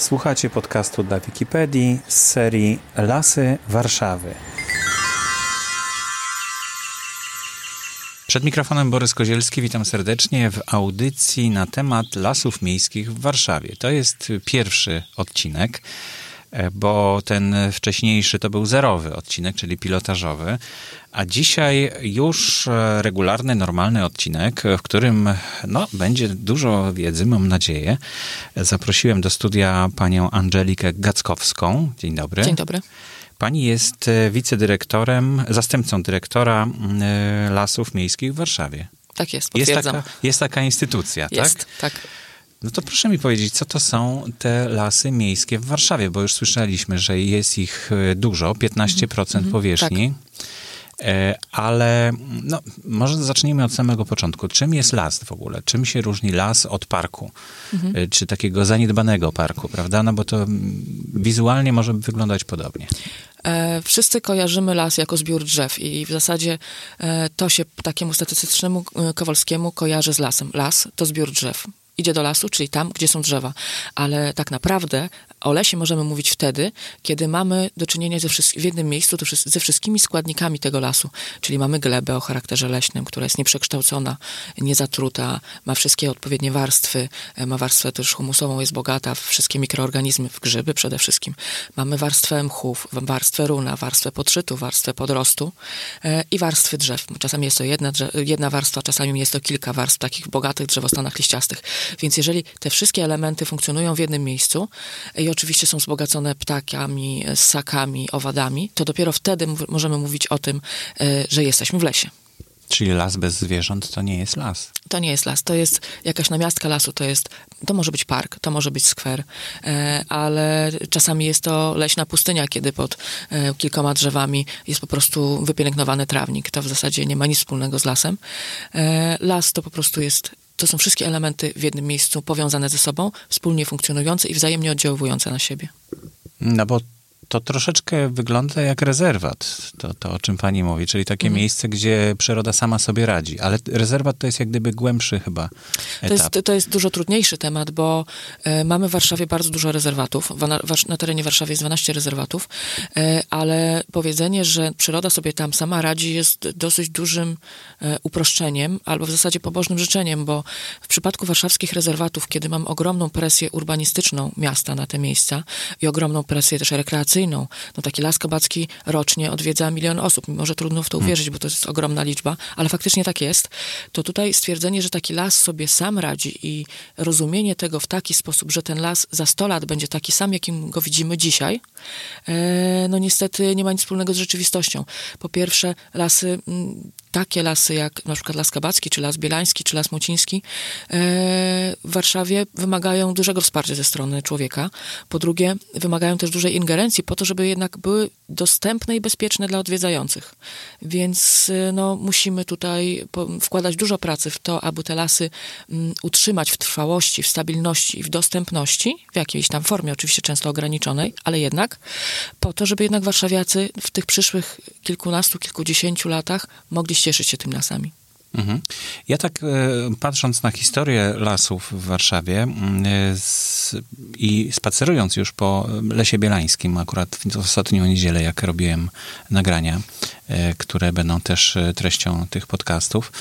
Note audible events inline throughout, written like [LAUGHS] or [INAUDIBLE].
Słuchacie podcastu dla Wikipedii z serii Lasy Warszawy. Przed mikrofonem Borys Kozielski, witam serdecznie w audycji na temat lasów miejskich w Warszawie. To jest pierwszy odcinek, bo ten wcześniejszy to był zerowy odcinek, czyli pilotażowy, a dzisiaj już regularny, normalny odcinek, w którym no, będzie dużo wiedzy, mam nadzieję. Zaprosiłem do studia panią Angelikę Gackowską. Dzień dobry. Dzień dobry. Pani jest wicedyrektorem, zastępcą dyrektora Lasów Miejskich w Warszawie. Tak jest, Jest potwierdzam. taka, jest taka instytucja, Jest, tak? tak. No to proszę mi powiedzieć, co to są te lasy miejskie w Warszawie, bo już słyszeliśmy, że jest ich e, dużo, 15% powierzchni. E, Ale no, może zacznijmy od samego początku. Czym jest las w ogóle? Czym się różni las od parku? E, Czy takiego zaniedbanego parku, prawda? No bo to mm, wizualnie może wyglądać podobnie. E, wszyscy kojarzymy las jako zbiór drzew i w zasadzie e, to się takiemu statystycznemu Kowalskiemu kojarzy z lasem. Las to zbiór drzew. Idzie do lasu, czyli tam, gdzie są drzewa. Ale tak naprawdę o lesie możemy mówić wtedy, kiedy mamy do czynienia ze w jednym miejscu to ze wszystkimi składnikami tego lasu. Czyli mamy glebę o charakterze leśnym, która jest nieprzekształcona, niezatruta, ma wszystkie odpowiednie warstwy, e, ma warstwę też humusową, jest bogata w wszystkie mikroorganizmy, w grzyby przede wszystkim. Mamy warstwę mchów, warstwę runa, warstwę podszytu, warstwę podrostu e, i warstwy drzew. Czasami jest to jedna, jedna warstwa, czasami jest to kilka warstw takich bogatych drzewostanach liściastych. Więc jeżeli te wszystkie elementy funkcjonują w jednym miejscu i oczywiście są wzbogacone ptakami, ssakami, owadami, to dopiero wtedy możemy mówić o tym, e, że jesteśmy w lesie. Czyli las bez zwierząt to nie jest las. To nie jest las, to jest jakaś namiastka lasu, to jest, to może być park, to może być skwer, e, ale czasami jest to leśna pustynia, kiedy pod e, kilkoma drzewami jest po prostu wypielęgnowany trawnik. To w zasadzie nie ma nic wspólnego z lasem. Las to po prostu jest, to są wszystkie elementy w jednym miejscu powiązane ze sobą, wspólnie funkcjonujące i wzajemnie oddziałujące na siebie. No bo to troszeczkę wygląda jak rezerwat, to, to o czym pani mówi, czyli takie Mhm. miejsce, gdzie przyroda sama sobie radzi. Ale rezerwat to jest jak gdyby głębszy chyba To etap. jest, to jest dużo trudniejszy temat, bo e, mamy w Warszawie bardzo dużo rezerwatów. Wa- Na, na terenie Warszawy jest 12 rezerwatów, e, ale powiedzenie, że przyroda sobie tam sama radzi, jest dosyć dużym e, uproszczeniem albo w zasadzie pobożnym życzeniem, bo w przypadku warszawskich rezerwatów, kiedy mam ogromną presję urbanistyczną miasta na te miejsca i ogromną presję też rekreacyjną, no taki Las Kabacki rocznie odwiedza milion osób. Może trudno w to uwierzyć, bo to jest ogromna liczba, ale faktycznie tak jest. To tutaj stwierdzenie, że taki las sobie sam radzi i rozumienie tego w taki sposób, że ten las za 100 lat będzie taki sam, jakim go widzimy dzisiaj, e, no niestety nie ma nic wspólnego z rzeczywistością. Po pierwsze, lasy, mm, takie lasy jak na przykład Las Kabacki, czy Las Bielański, czy Las Mociński e, w Warszawie wymagają dużego wsparcia ze strony człowieka. Po drugie, wymagają też dużej ingerencji po to, żeby jednak były dostępne i bezpieczne dla odwiedzających. Więc e, no, musimy tutaj wkładać dużo pracy w to, aby te lasy mm, utrzymać w trwałości, w stabilności i w dostępności, w jakiejś tam formie, oczywiście często ograniczonej, ale jednak po to, żeby jednak warszawiacy w tych przyszłych kilkunastu, kilkudziesięciu latach mogli cieszyć się tym lasami. Mhm. Ja tak e, patrząc na historię lasów w Warszawie mm, z, i spacerując już po Lesie Bielańskim, akurat w ostatnią niedzielę, jak robiłem nagrania, które będą też e, treścią tych podcastów,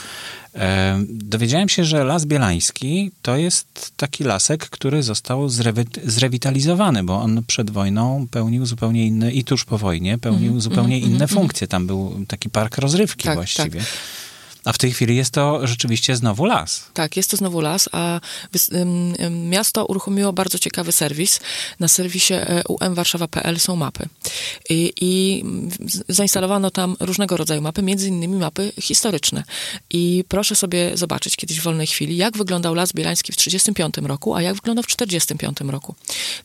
e, dowiedziałem się, że Las Bielański to jest taki lasek, który został zrewi- zrewitalizowany, bo on przed wojną pełnił zupełnie inne, i tuż po wojnie pełnił zupełnie inne funkcje. Tam był taki park rozrywki Tak, właściwie. A w tej chwili jest to rzeczywiście znowu las. Tak, jest to znowu las, a miasto uruchomiło bardzo ciekawy serwis. Na serwisie e, umwarszawa.pl są mapy. I, I zainstalowano tam różnego rodzaju mapy, między innymi mapy historyczne. I proszę sobie zobaczyć kiedyś w wolnej chwili, jak wyglądał Las Bielański w 1935 roku, a jak wyglądał w 1945 roku.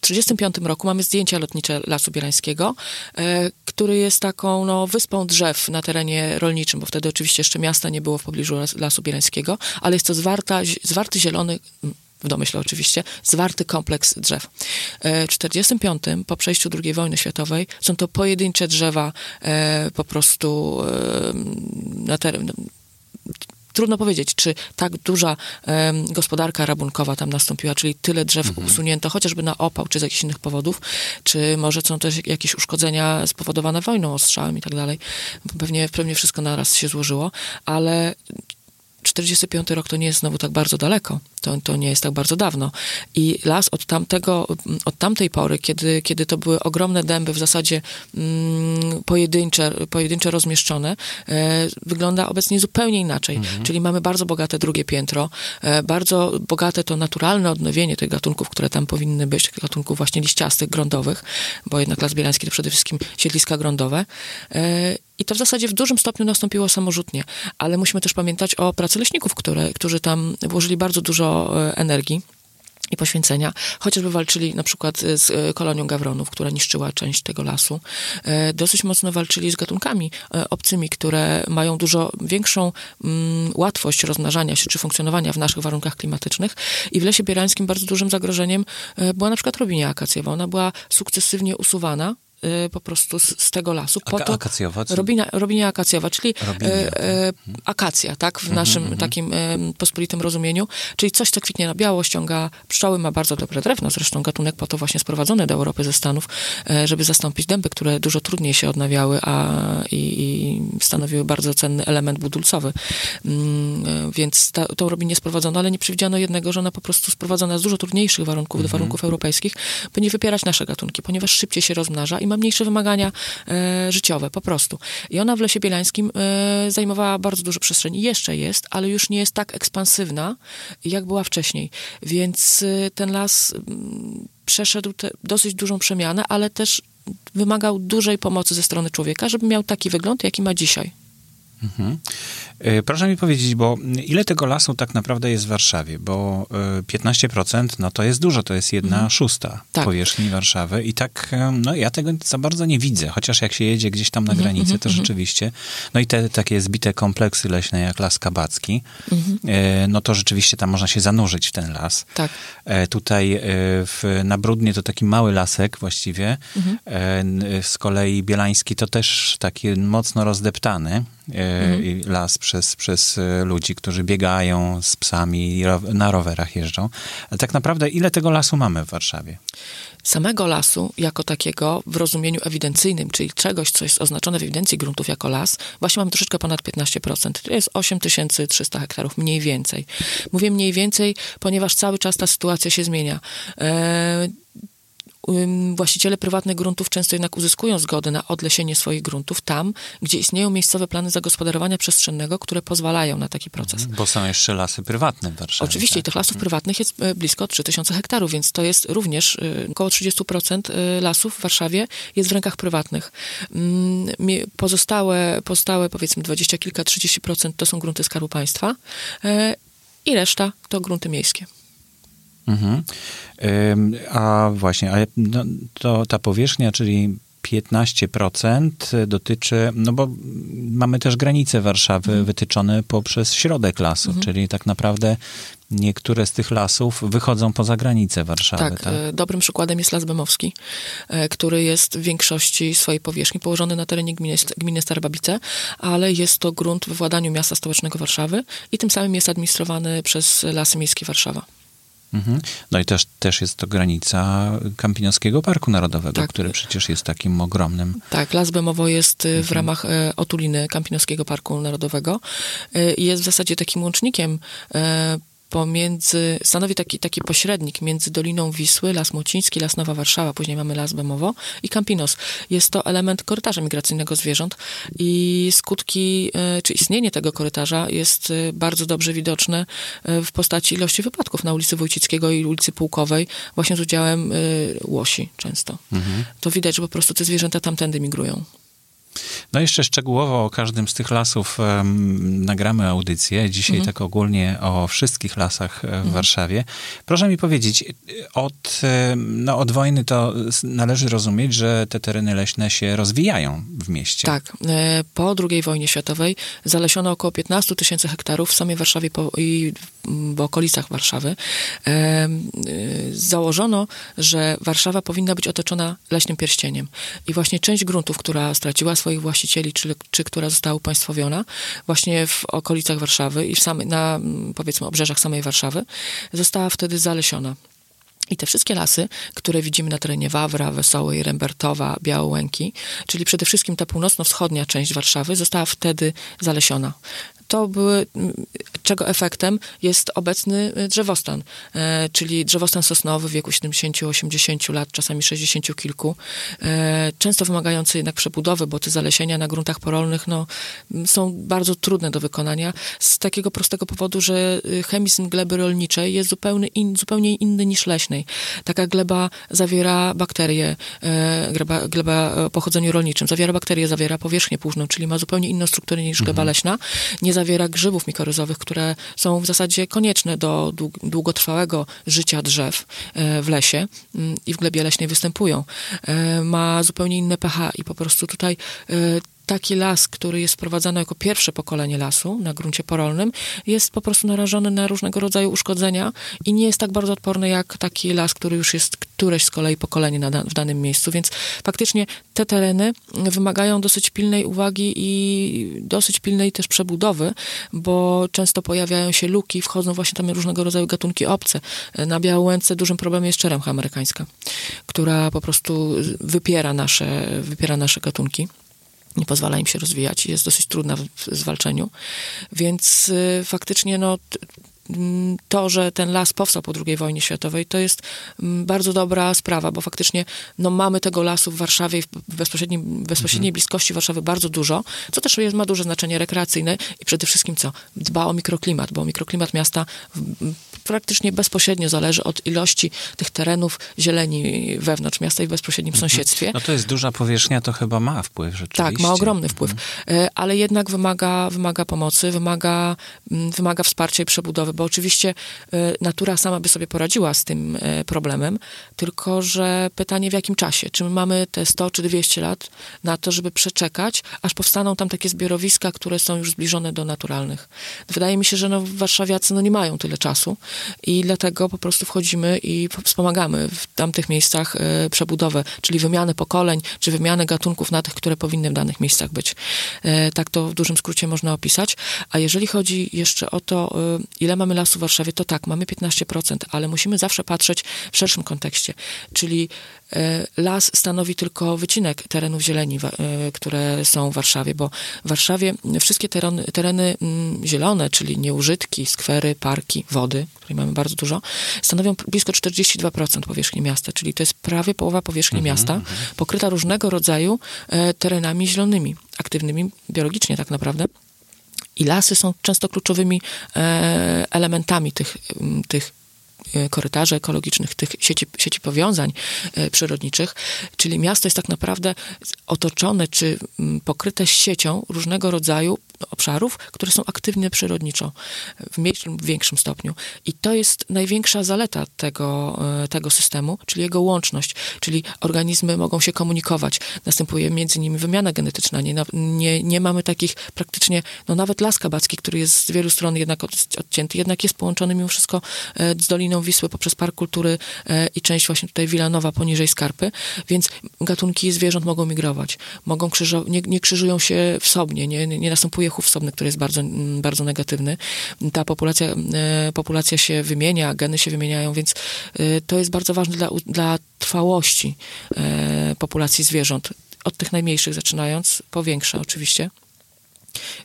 W 1935 roku mamy zdjęcia lotnicze Lasu Bielańskiego, e, który jest taką no, wyspą drzew na terenie rolniczym, bo wtedy oczywiście jeszcze miasta nie było w pobliżu las, Lasu Bielańskiego, ale jest to zwarta, zwarty zielony w domyśle oczywiście, zwarty kompleks drzew. E, W 1945, po przejściu II wojny światowej, są to pojedyncze drzewa e, po prostu e, na teren, trudno powiedzieć, czy tak duża gospodarka rabunkowa tam nastąpiła, czyli tyle drzew Mhm. usunięto, chociażby na opał, czy z jakichś innych powodów, czy może są też jakieś uszkodzenia spowodowane wojną, ostrzałem i tak dalej. Pewnie, pewnie wszystko naraz się złożyło, ale 45 rok to nie jest znowu tak bardzo daleko. To, to nie jest tak bardzo dawno. I las od tamtego, od tamtej pory, kiedy, kiedy to były ogromne dęby, w zasadzie mm, pojedyncze, pojedyncze rozmieszczone, e, wygląda obecnie zupełnie inaczej. Czyli mamy bardzo bogate drugie piętro, e, bardzo bogate to naturalne odnowienie tych gatunków, które tam powinny być, tych gatunków właśnie liściastych, grądowych, bo jednak Las Bielański to przede wszystkim siedliska grądowe. E, i to w zasadzie w dużym stopniu nastąpiło samorzutnie, ale musimy też pamiętać o pracy leśników, które, którzy tam włożyli bardzo dużo e, energii i poświęcenia, chociażby walczyli na przykład z e, kolonią gawronów, która niszczyła część tego lasu. E, Dosyć mocno walczyli z gatunkami e, obcymi, które mają dużo większą mm, łatwość rozmnażania się czy funkcjonowania w naszych warunkach klimatycznych. I w Lesie Bierańskim bardzo dużym zagrożeniem e, była na przykład robinia akacjowa. Ona była sukcesywnie usuwana e, po prostu z, z tego lasu. Po Aka- to, akacjowa? Co- Robinia, robinia akacjowa, czyli Robinia, e, e, akacja, tak, w naszym takim e, pospolitym rozumieniu, czyli coś, co kwitnie na biało, ściąga pszczoły, ma bardzo dobre drewno, zresztą gatunek po to właśnie sprowadzony do Europy ze Stanów, e, żeby zastąpić dęby, które dużo trudniej się odnawiały, a i, i stanowiły bardzo cenny element budulcowy. Mm, e, więc ta, tą robinię sprowadzono, ale nie przewidziano jednego, że ona po prostu sprowadzona z dużo trudniejszych warunków do warunków europejskich, by nie wypierać nasze gatunki, ponieważ szybciej się rozmnaża i ma mniejsze wymagania e, życiowe, po prostu. I ona w Lesie Bielańskim e, zajmowała bardzo dużo przestrzeni. Jeszcze jest, ale już nie jest tak ekspansywna, jak była wcześniej. Więc e, ten las mm, przeszedł te, dosyć dużą przemianę, ale też wymagał dużej pomocy ze strony człowieka, żeby miał taki wygląd, jaki ma dzisiaj. Mhm. E, Proszę mi powiedzieć, bo ile tego lasu tak naprawdę jest w Warszawie? Bo e, 15% no to jest dużo, to jest jedna szósta Tak. powierzchni Warszawy i tak, e, no ja tego za bardzo nie widzę, chociaż jak się jedzie gdzieś tam na Mhm, granicę, to rzeczywiście, no i te takie zbite kompleksy leśne jak Las Kabacki, e, no to rzeczywiście tam można się zanurzyć w ten las. Tak. E, Tutaj e, w, na Brudnie to taki mały lasek właściwie. E, Z kolei Bielański to też taki mocno rozdeptany e, las przez, przez e, ludzi, którzy biegają z psami na rowerach jeżdżą. Ale tak naprawdę ile tego lasu mamy w Warszawie? samego lasu jako takiego w rozumieniu ewidencyjnym, czyli czegoś, co jest oznaczone w ewidencji gruntów jako las, właśnie mamy troszeczkę ponad 15%. To jest 8300 hektarów, mniej więcej. Mówię mniej więcej, ponieważ cały czas ta sytuacja się zmienia. E, ym, właściciele prywatnych gruntów często jednak uzyskują zgodę na odlesienie swoich gruntów tam, gdzie istnieją miejscowe plany zagospodarowania przestrzennego, które pozwalają na taki proces. Bo są jeszcze lasy prywatne w Warszawie. Oczywiście, tak? tych lasów prywatnych jest e, blisko 3000 hektarów, więc to jest również e, około 30% e, lasów w Warszawie jest w rękach prywatnych. Mm, Pozostałe, pozostałe powiedzmy 20 kilka, 30% to są grunty Skarbu Państwa i reszta to grunty miejskie. Mhm. A właśnie, ale no, to ta powierzchnia, czyli 15% dotyczy, no bo mamy też granice Warszawy Mhm. wytyczone poprzez środek lasu, czyli tak naprawdę niektóre z tych lasów wychodzą poza granice Warszawy. Tak, Tak, e, dobrym przykładem jest Las Bemowski, e, który jest w większości swojej powierzchni położony na terenie gminy, gminy Starbabice, ale jest to grunt we władaniu miasta stołecznego Warszawy i tym samym jest administrowany przez Lasy Miejskie Warszawa. Mhm. No i też, też jest to granica Kampinoskiego Parku Narodowego, Tak. który przecież jest takim ogromnym. Tak, Las Bemowo jest y, w ramach e, otuliny Kampinoskiego Parku Narodowego i jest w zasadzie takim łącznikiem pomiędzy, stanowi taki, taki pośrednik między Doliną Wisły, Las Młociński, Las Nowa Warszawa, później mamy Las Bemowo i Campinos. Jest to element korytarza migracyjnego zwierząt i skutki, e, czy istnienie tego korytarza jest e, bardzo dobrze widoczne e, w postaci ilości wypadków na ulicy Wójcickiego i ulicy Pułkowej, właśnie z udziałem łosi często. To widać, że po prostu te zwierzęta tamtędy migrują. No jeszcze szczegółowo o każdym z tych lasów em, nagramy audycję. Dzisiaj Mhm. tak ogólnie o wszystkich lasach e, w Warszawie. Proszę mi powiedzieć, od, em, no, od wojny to należy rozumieć, że te tereny leśne się rozwijają w mieście. Tak. e, Po II wojnie światowej zalesiono około 15 tysięcy hektarów w samej Warszawie i w okolicach Warszawy. E, e, Założono, że Warszawa powinna być otoczona leśnym pierścieniem. I właśnie część gruntów, która straciła swoich właścicieli, czy, czy która została upaństwowiona, właśnie w okolicach Warszawy i w same, na powiedzmy obrzeżach samej Warszawy, została wtedy zalesiona. I te wszystkie lasy, które widzimy na terenie Wawra, Wesołej, Rembertowa, Białołęki, czyli przede wszystkim ta północno-wschodnia część Warszawy, została wtedy zalesiona to były, czego efektem jest obecny y, drzewostan, e, czyli drzewostan sosnowy w wieku 70-80 lat, czasami 60 kilku, e, często wymagający jednak przebudowy, bo te zalesienia na gruntach porolnych no, są bardzo trudne do wykonania z takiego prostego powodu, że y, chemizm gleby rolniczej jest zupełnie, in, zupełnie inny niż leśnej. Taka gleba zawiera bakterie, e, gleba, gleba o pochodzeniu rolniczym, zawiera bakterie, zawiera powierzchnię płużną, czyli ma zupełnie inną strukturę niż gleba mhm. leśna. Nie zawiera grzybów mikoryzowych, które są w zasadzie konieczne do długotrwałego życia drzew e, w lesie mm, i w glebie leśnej występują. E, ma zupełnie inne pH i po prostu tutaj e, taki las, który jest wprowadzany jako pierwsze pokolenie lasu na gruncie porolnym, jest po prostu narażony na różnego rodzaju uszkodzenia i nie jest tak bardzo odporny jak taki las, który już jest któreś z kolei pokolenie na, w danym miejscu. Więc faktycznie te tereny wymagają dosyć pilnej uwagi i dosyć pilnej też przebudowy, bo często pojawiają się luki, wchodzą właśnie tam różnego rodzaju gatunki obce. Na Białęce dużym problemem jest czeremcha amerykańska, która po prostu wypiera nasze, wypiera nasze gatunki nie pozwala im się rozwijać i jest dosyć trudna w zwalczeniu. Więc y, faktycznie no, to, że ten las powstał po II wojnie światowej, to jest mm, bardzo dobra sprawa, bo faktycznie no, mamy tego lasu w Warszawie w bezpośredniej, bezpośredniej mhm. bliskości Warszawy bardzo dużo, co też jest, ma duże znaczenie rekreacyjne i przede wszystkim co? Dba o mikroklimat, bo mikroklimat miasta praktycznie bezpośrednio zależy od ilości tych terenów zieleni wewnątrz miasta i w bezpośrednim mhm. sąsiedztwie. No to jest duża powierzchnia, to chyba ma wpływ rzeczywiście. Tak, ma ogromny wpływ, mhm. ale jednak wymaga, wymaga pomocy, wymaga, mm, wymaga wsparcia i przebudowy bo oczywiście e, natura sama by sobie poradziła z tym e, problemem, tylko że pytanie w jakim czasie? Czy my mamy te 100 czy 200 lat na to, żeby przeczekać, aż powstaną tam takie zbiorowiska, które są już zbliżone do naturalnych. Wydaje mi się, że no, warszawiacy no, nie mają tyle czasu i dlatego po prostu wchodzimy i wspomagamy w tamtych miejscach e, przebudowę, czyli wymianę pokoleń, czy wymianę gatunków na tych, które powinny w danych miejscach być. tak to w dużym skrócie można opisać. A jeżeli chodzi jeszcze o to, ile mamy lasu w Warszawie, to tak, mamy 15%, ale musimy zawsze patrzeć w szerszym kontekście, czyli e, las stanowi tylko wycinek terenów zieleni, e, które są w Warszawie, bo w Warszawie wszystkie tereny, tereny mm, zielone, czyli nieużytki, skwery, parki, wody, której mamy bardzo dużo, stanowią blisko 42% powierzchni miasta, czyli to jest prawie połowa powierzchni mhm, miasta, mhm. pokryta różnego rodzaju e, terenami zielonymi, aktywnymi biologicznie tak naprawdę. I lasy są często kluczowymi e, elementami tych, tych e, korytarzy ekologicznych, tych sieci, sieci powiązań e, przyrodniczych, czyli miasto jest tak naprawdę otoczone czy pokryte siecią różnego rodzaju obszarów, które są aktywne przyrodniczo w mniejszym lub większym stopniu. I to jest największa zaleta tego, e, tego systemu, czyli jego łączność, czyli organizmy mogą się komunikować. Następuje między nimi wymiana genetyczna. Nie, nie, nie mamy takich praktycznie, no nawet Las Kabacki, który jest z wielu stron jednak odcięty, jednak jest połączony mimo wszystko e, z Doliną Wisły poprzez Park Kultury e, i część właśnie tutaj Wilanowa poniżej Skarpy, więc gatunki zwierząt mogą migrować, mogą krzyżo- nie, nie krzyżują się w nie, nie następuje chów wsobny, który jest bardzo, mm, bardzo negatywny. Ta populacja, e, populacja się wymienia, geny się wymieniają, więc e, to jest bardzo ważne dla, dla trwałości e, populacji zwierząt. Od tych najmniejszych zaczynając, po większe oczywiście.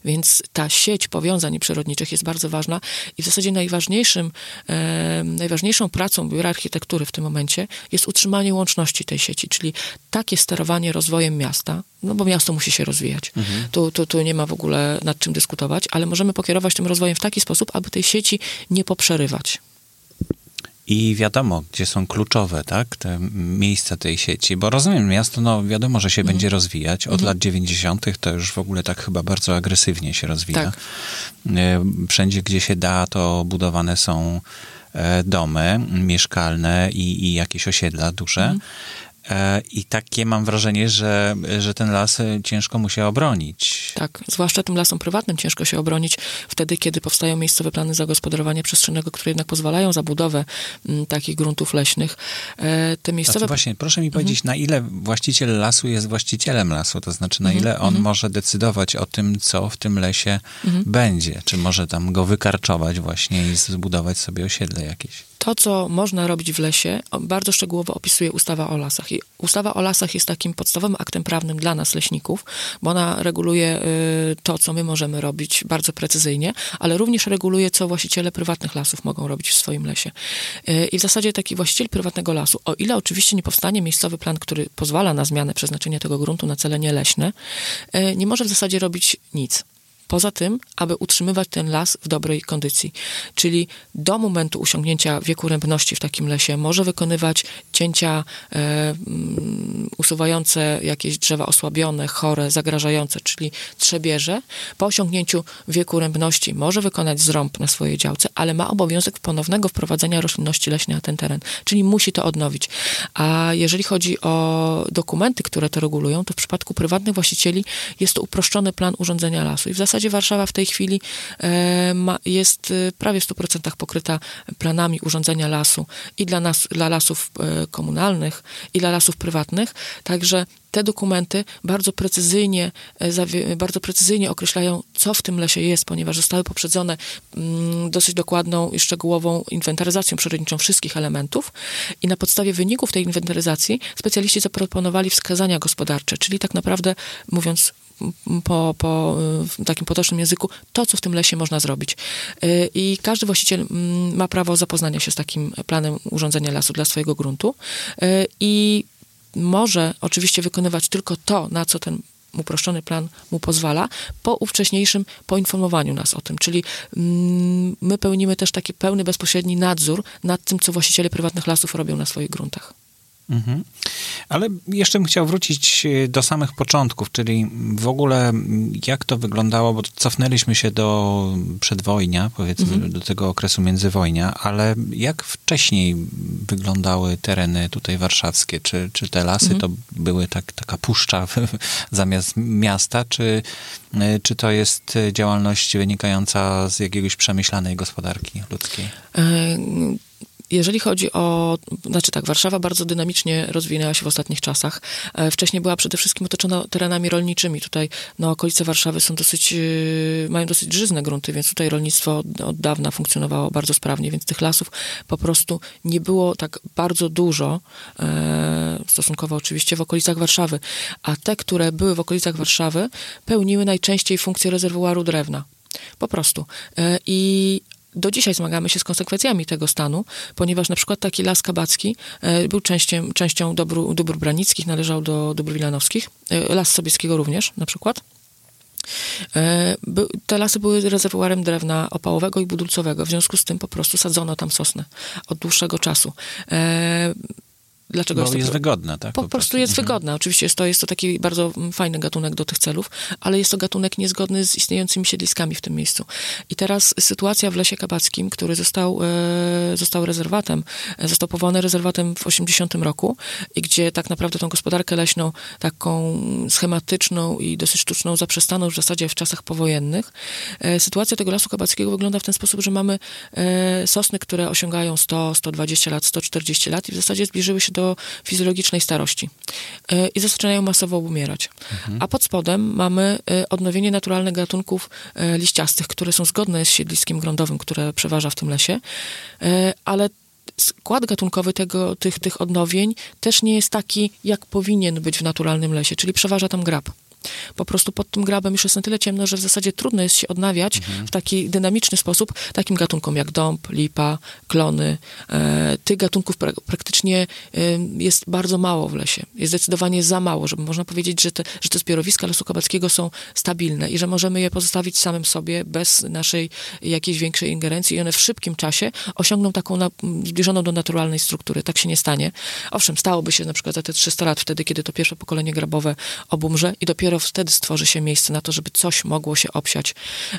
Więc ta sieć powiązań przyrodniczych jest bardzo ważna i w zasadzie najważniejszym, e, najważniejszą pracą Biura Architektury w tym momencie jest utrzymanie łączności tej sieci, czyli takie sterowanie rozwojem miasta, no bo miasto musi się rozwijać. Mhm. Tu, tu, tu nie ma w ogóle nad czym dyskutować, ale możemy pokierować tym rozwojem w taki sposób, aby tej sieci nie poprzerywać i wiadomo, gdzie są kluczowe, tak, te miejsca tej sieci, bo rozumiem, miasto, no wiadomo, że się mhm. będzie rozwijać. Od mhm. lat 90. to już w ogóle tak chyba bardzo agresywnie się rozwija. Tak. E, wszędzie, gdzie się da, to budowane są e, domy mieszkalne i, i jakieś osiedla duże. Mhm. E, I takie mam wrażenie, że, że ten las e, ciężko mu się obronić. Tak, zwłaszcza tym lasom prywatnym ciężko się obronić wtedy, kiedy powstają miejscowe plany zagospodarowania przestrzennego, które jednak pozwalają za budowę m, takich gruntów leśnych. E, te miejscowe... Właśnie, proszę mi powiedzieć, mhm. na ile właściciel lasu jest właścicielem lasu, to znaczy na mhm. ile on mhm. może decydować o tym, co w tym lesie mhm. będzie. Czy może tam go wykarczować właśnie i zbudować sobie osiedle jakieś? To, co można robić w lesie, bardzo szczegółowo opisuje ustawa o lasach. I ustawa o lasach jest takim podstawowym aktem prawnym dla nas, leśników, bo ona reguluje y, to, co my możemy robić bardzo precyzyjnie, ale również reguluje, co właściciele prywatnych lasów mogą robić w swoim lesie. Y, I w zasadzie taki właściciel prywatnego lasu, o ile oczywiście nie powstanie miejscowy plan, który pozwala na zmianę przeznaczenia tego gruntu na cele nieleśne, y, nie może w zasadzie robić nic. Poza tym, aby utrzymywać ten las w dobrej kondycji. Czyli do momentu osiągnięcia wieku rębności w takim lesie może wykonywać cięcia e, um, usuwające jakieś drzewa osłabione, chore, zagrażające, czyli trzebierze. Po osiągnięciu wieku rębności może wykonać zrąb na swojej działce, ale ma obowiązek ponownego wprowadzenia roślinności leśnej na ten teren, czyli musi to odnowić. A jeżeli chodzi o dokumenty, które to regulują, to w przypadku prywatnych właścicieli jest to uproszczony plan urządzenia lasu i w zasadzie zasadzie Warszawa w tej chwili e, ma, jest e, prawie w 100% pokryta planami urządzenia lasu i dla, nas, dla lasów e, komunalnych, i dla lasów prywatnych. Także te dokumenty bardzo precyzyjnie, bardzo precyzyjnie określają, co w tym lesie jest, ponieważ zostały poprzedzone mm, dosyć dokładną i szczegółową inwentaryzacją przyrodniczą wszystkich elementów i na podstawie wyników tej inwentaryzacji specjaliści zaproponowali wskazania gospodarcze, czyli tak naprawdę, mówiąc po, po takim potocznym języku to, co w tym lesie można zrobić. Y, I każdy właściciel mm, ma prawo zapoznania się z takim planem urządzenia lasu dla swojego gruntu y, i może oczywiście wykonywać tylko to, na co ten uproszczony plan mu pozwala, po ówcześniejszym poinformowaniu nas o tym. Czyli mm, my pełnimy też taki pełny, bezpośredni nadzór nad tym, co właściciele prywatnych lasów robią na swoich gruntach. Mhm. Ale jeszcze bym chciał wrócić e, do samych początków, czyli w ogóle jak to wyglądało, bo cofnęliśmy się do przedwojnia, powiedzmy, mhm. do tego okresu międzywojnia, ale jak wcześniej wyglądały tereny tutaj warszawskie? Czy, czy te lasy mhm. to były tak, taka puszcza [LAUGHS] zamiast miasta, czy, e, czy to jest działalność wynikająca z jakiegoś przemyślanej gospodarki ludzkiej? Jeżeli chodzi o, znaczy tak, Warszawa bardzo dynamicznie rozwinęła się w ostatnich czasach. E, wcześniej była przede wszystkim otoczona terenami rolniczymi. Tutaj no, okolice Warszawy są dosyć, e, mają dosyć żyzne grunty, więc tutaj rolnictwo od, od dawna funkcjonowało bardzo sprawnie, więc tych lasów po prostu nie było tak bardzo dużo, e, stosunkowo oczywiście w okolicach Warszawy. A te, które były w okolicach Warszawy, pełniły najczęściej funkcję rezerwuaru drewna. Po prostu. I do dzisiaj zmagamy się z konsekwencjami tego stanu, ponieważ na przykład taki las kabacki e, był częścią, częścią dobru, dóbr branickich, należał do dóbr wilanowskich, e, las Sobieskiego również na przykład. E, te lasy były rezerwuarem drewna opałowego i budulcowego, w związku z tym po prostu sadzono tam sosnę od dłuższego czasu. Dlaczego Bo jest, jest wygodna, tak? Po, po prostu jest mhm. wygodna. Oczywiście jest to, jest to taki bardzo fajny gatunek do tych celów, ale jest to gatunek niezgodny z istniejącymi siedliskami w tym miejscu. I teraz sytuacja w Lesie Kabackim, który został, e, został rezerwatem, e, został powołany rezerwatem w 80 roku i gdzie tak naprawdę tą gospodarkę leśną, taką schematyczną i dosyć sztuczną zaprzestano już w zasadzie w czasach powojennych. E, sytuacja tego Lasu Kabackiego wygląda w ten sposób, że mamy e, sosny, które osiągają 100, 120 lat, 140 lat i w zasadzie zbliżyły się do do fizjologicznej starości e, i zaczynają masowo umierać. Mhm. A pod spodem mamy e, odnowienie naturalnych gatunków e, liściastych, które są zgodne z siedliskiem grądowym, które przeważa w tym lesie, ale skład gatunkowy tego, tych, tych odnowień też nie jest taki, jak powinien być w naturalnym lesie, czyli przeważa tam grab po prostu pod tym grabem już jest na tyle ciemno, że w zasadzie trudno jest się odnawiać mhm. w taki dynamiczny sposób takim gatunkom jak dąb, lipa, klony. E, tych gatunków pra praktycznie e, jest bardzo mało w lesie. Jest zdecydowanie za mało, żeby można powiedzieć, że te, że te zbiorowiska Lasu Kabackiego są stabilne i że możemy je pozostawić samym sobie bez naszej jakiejś większej ingerencji i one w szybkim czasie osiągną taką na, zbliżoną do naturalnej struktury. Tak się nie stanie. Owszem, stałoby się na przykład za te 300 lat, wtedy, kiedy to pierwsze pokolenie grabowe obumrze i dopiero dopiero wtedy stworzy się miejsce na to, żeby coś mogło się obsiać.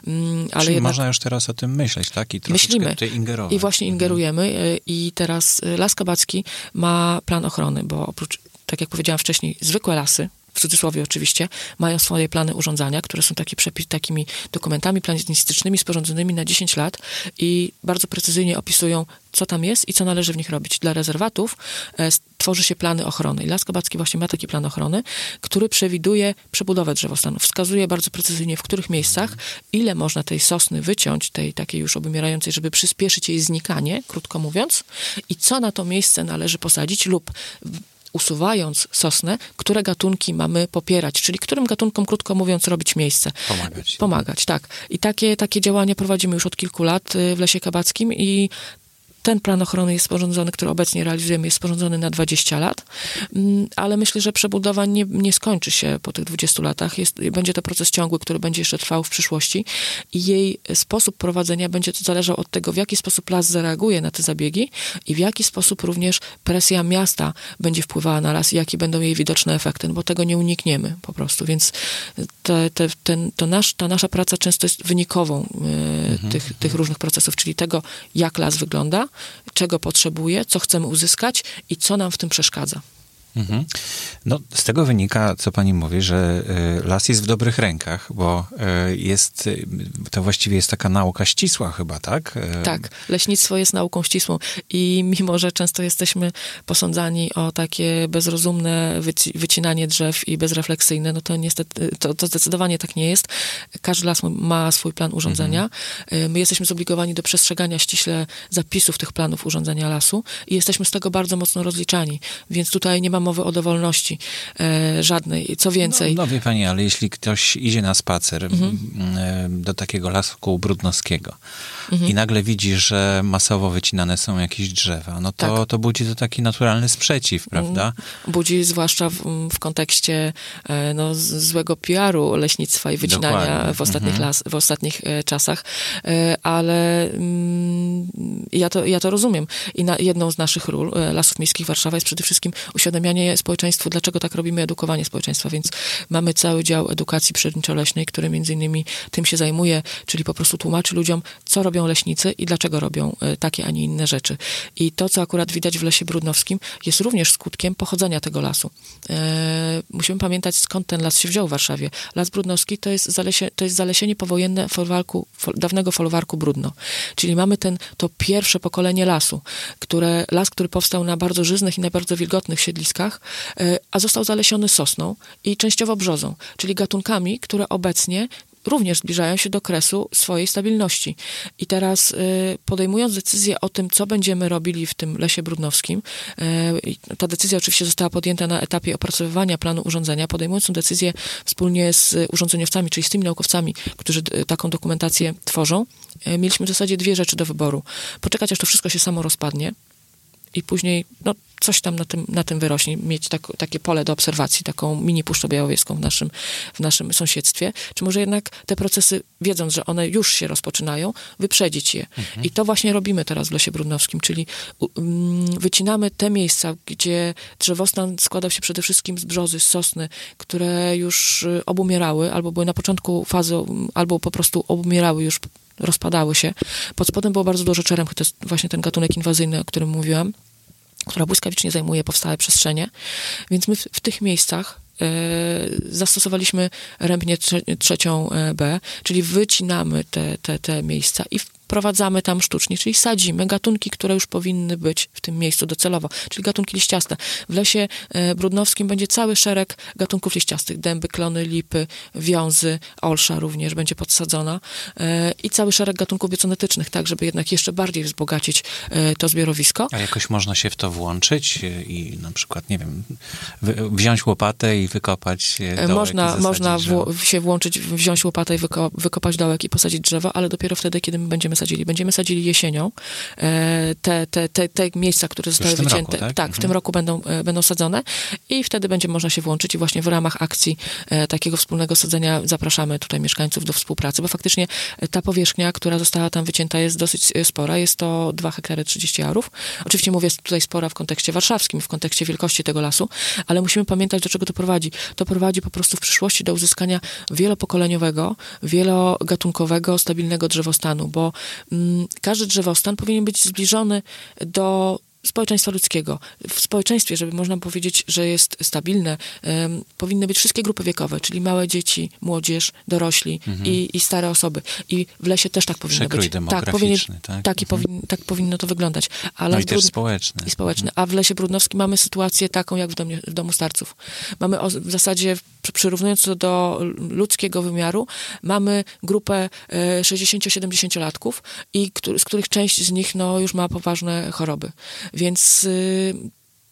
Mm, ale Czyli jednak... można już teraz o tym myśleć, tak? I Myślimy. tutaj ingerować. I właśnie mhm. ingerujemy mhm. i teraz y, Las Kabacki ma plan ochrony, bo oprócz tak jak powiedziałam wcześniej, zwykłe lasy, w cudzysłowie oczywiście, mają swoje plany urządzania, które są taki przepis, takimi dokumentami planistycznymi sporządzonymi na 10 lat i bardzo precyzyjnie opisują, co tam jest i co należy w nich robić. Dla rezerwatów e, tworzy się plany ochrony. I Las Kabacki właśnie ma taki plan ochrony, który przewiduje przebudowę drzewostanu. Wskazuje bardzo precyzyjnie, w których miejscach, ile można tej sosny wyciąć, tej takiej już obumierającej, żeby przyspieszyć jej znikanie, krótko mówiąc, i co na to miejsce należy posadzić lub usuwając sosnę, które gatunki mamy popierać, czyli którym gatunkom, krótko mówiąc, robić miejsce. Pomagać. Pomagać, tak. I takie, takie działania prowadzimy już od kilku lat y, w Lesie Kabackim i ten plan ochrony jest sporządzony, który obecnie realizujemy, jest sporządzony na 20 lat, mm, ale myślę, że przebudowa nie, nie skończy się po tych 20 latach. Jest, będzie to proces ciągły, który będzie jeszcze trwał w przyszłości i jej sposób prowadzenia będzie to zależał od tego, w jaki sposób las zareaguje na te zabiegi i w jaki sposób również presja miasta będzie wpływała na las i jakie będą jej widoczne efekty, no bo tego nie unikniemy po prostu, więc te, te, ten, to nasz, ta nasza praca często jest wynikową y, mhm. tych, tych różnych procesów, czyli tego, jak las wygląda, czego potrzebuje, co chcemy uzyskać i co nam w tym przeszkadza. Mhm. No, z tego wynika, co pani mówi, że y, las jest w dobrych rękach, bo y, jest, y, to właściwie jest taka nauka ścisła chyba, tak? Tak, leśnictwo jest nauką ścisłą i mimo, że często jesteśmy posądzani o takie bezrozumne wycinanie drzew i bezrefleksyjne, no to niestety, to, to zdecydowanie tak nie jest. Każdy las ma swój plan urządzenia. Mhm. My jesteśmy zobligowani do przestrzegania ściśle zapisów tych planów urządzenia lasu i jesteśmy z tego bardzo mocno rozliczani, więc tutaj nie ma mowy o dowolności e, żadnej. Co więcej... No, no wie pani, ale jeśli ktoś idzie na spacer mhm. e, do takiego lasku brudnowskiego mhm. i nagle widzi, że masowo wycinane są jakieś drzewa, no to, tak. to budzi to taki naturalny sprzeciw, prawda? Mhm. Budzi zwłaszcza w, w kontekście e, no, złego PR-u leśnictwa i wycinania w ostatnich, mhm. las, w ostatnich e, czasach, e, ale mm, ja, to, ja to rozumiem. I na, jedną z naszych ról e, Lasów Miejskich Warszawa jest przede wszystkim uświadamianie uświadamianie społeczeństwu, dlaczego tak robimy, edukowanie społeczeństwa, więc mamy cały dział edukacji przyrodniczo-leśnej, który między innymi tym się zajmuje, czyli po prostu tłumaczy ludziom, co robią leśnicy i dlaczego robią e, takie, a nie inne rzeczy. I to, co akurat widać w Lesie Brudnowskim, jest również skutkiem pochodzenia tego lasu. E, musimy pamiętać, skąd ten las się wziął w Warszawie. Las Brudnowski to jest, zalesie, to jest zalesienie powojenne folwarku, fol, dawnego folwarku Brudno. Czyli mamy ten, to pierwsze pokolenie lasu, które, las, który powstał na bardzo żyznych i na bardzo wilgotnych siedliskach, E, a został zalesiony sosną i częściowo brzozą, czyli gatunkami, które obecnie również zbliżają się do kresu swojej stabilności. I teraz y, podejmując decyzję o tym, co będziemy robili w tym lesie brudnowskim, y, ta decyzja oczywiście została podjęta na etapie opracowywania planu urządzenia, podejmując tę decyzję wspólnie z urządzeniowcami, czyli z tymi naukowcami, którzy taką dokumentację tworzą, mieliśmy w zasadzie dwie rzeczy do wyboru. Poczekać, aż to wszystko się samo rozpadnie, i później no, coś tam na tym, na tym wyrośnie, mieć tak, takie pole do obserwacji, taką mini Puszczę Białowieską w naszym, w naszym sąsiedztwie, czy może jednak te procesy, wiedząc, że one już się rozpoczynają, wyprzedzić je. Mhm. I to właśnie robimy teraz w Lesie Brudnowskim, czyli um, wycinamy te miejsca, gdzie drzewostan składał się przede wszystkim z brzozy, z sosny, które już y, obumierały, albo były na początku fazy, albo po prostu obumierały już rozpadały się. Pod spodem było bardzo dużo czeremchy, to jest właśnie ten gatunek inwazyjny, o którym mówiłam, która błyskawicznie zajmuje powstałe przestrzenie. Więc my w, w tych miejscach e, zastosowaliśmy rębnię trze, trzecią e, B, czyli wycinamy te, te, te miejsca i wprowadzamy tam sztucznie, czyli sadzimy gatunki, które już powinny być w tym miejscu docelowo, czyli gatunki liściaste. W lesie e, brudnowskim będzie cały szereg gatunków liściastych, dęby, klony, lipy, wiązy, olsza również będzie podsadzona e, i cały szereg gatunków bioconetycznych, tak, żeby jednak jeszcze bardziej wzbogacić e, to zbiorowisko. A jakoś można się w to włączyć i na przykład, nie wiem, wziąć łopatę i wykopać dołek Można, można w, się włączyć, wziąć łopatę i wyko, wykopać dołek i posadzić drzewo, ale dopiero wtedy, kiedy my będziemy sadzili. Będziemy sadzili jesienią e, te, te, te, te miejsca, które zostały wycięte. Roku, tak? tak, w tym mhm. roku będą, e, będą sadzone i wtedy będzie można się włączyć i właśnie w ramach akcji e, takiego wspólnego sadzenia zapraszamy tutaj mieszkańców do współpracy, bo faktycznie ta powierzchnia, która została tam wycięta jest dosyć spora. Jest to 2 hektary 30 arów. Oczywiście mówię tutaj spora w kontekście warszawskim, w kontekście wielkości tego lasu, ale musimy pamiętać, do czego to prowadzi. To prowadzi po prostu w przyszłości do uzyskania wielopokoleniowego, wielogatunkowego, stabilnego drzewostanu, bo każdy drzewostan powinien być zbliżony do społeczeństwa ludzkiego. W społeczeństwie, żeby można powiedzieć, że jest stabilne, um, powinny być wszystkie grupy wiekowe, czyli małe dzieci, młodzież, dorośli mhm. i, i, stare osoby. I w lesie też tak powinno Przekrój być. Tak, powinien, tak? Tak, mhm. powin, tak powinno to wyglądać. Ale no i też społeczny. I społeczny. A w Lesie Brudnowskim mamy sytuację taką, jak w, domie, w Domu Starców. Mamy o, w zasadzie, przyrównując to do ludzkiego wymiaru, mamy grupę e, 60-70-latków, i z których część z nich no, już ma poważne choroby. Więc y,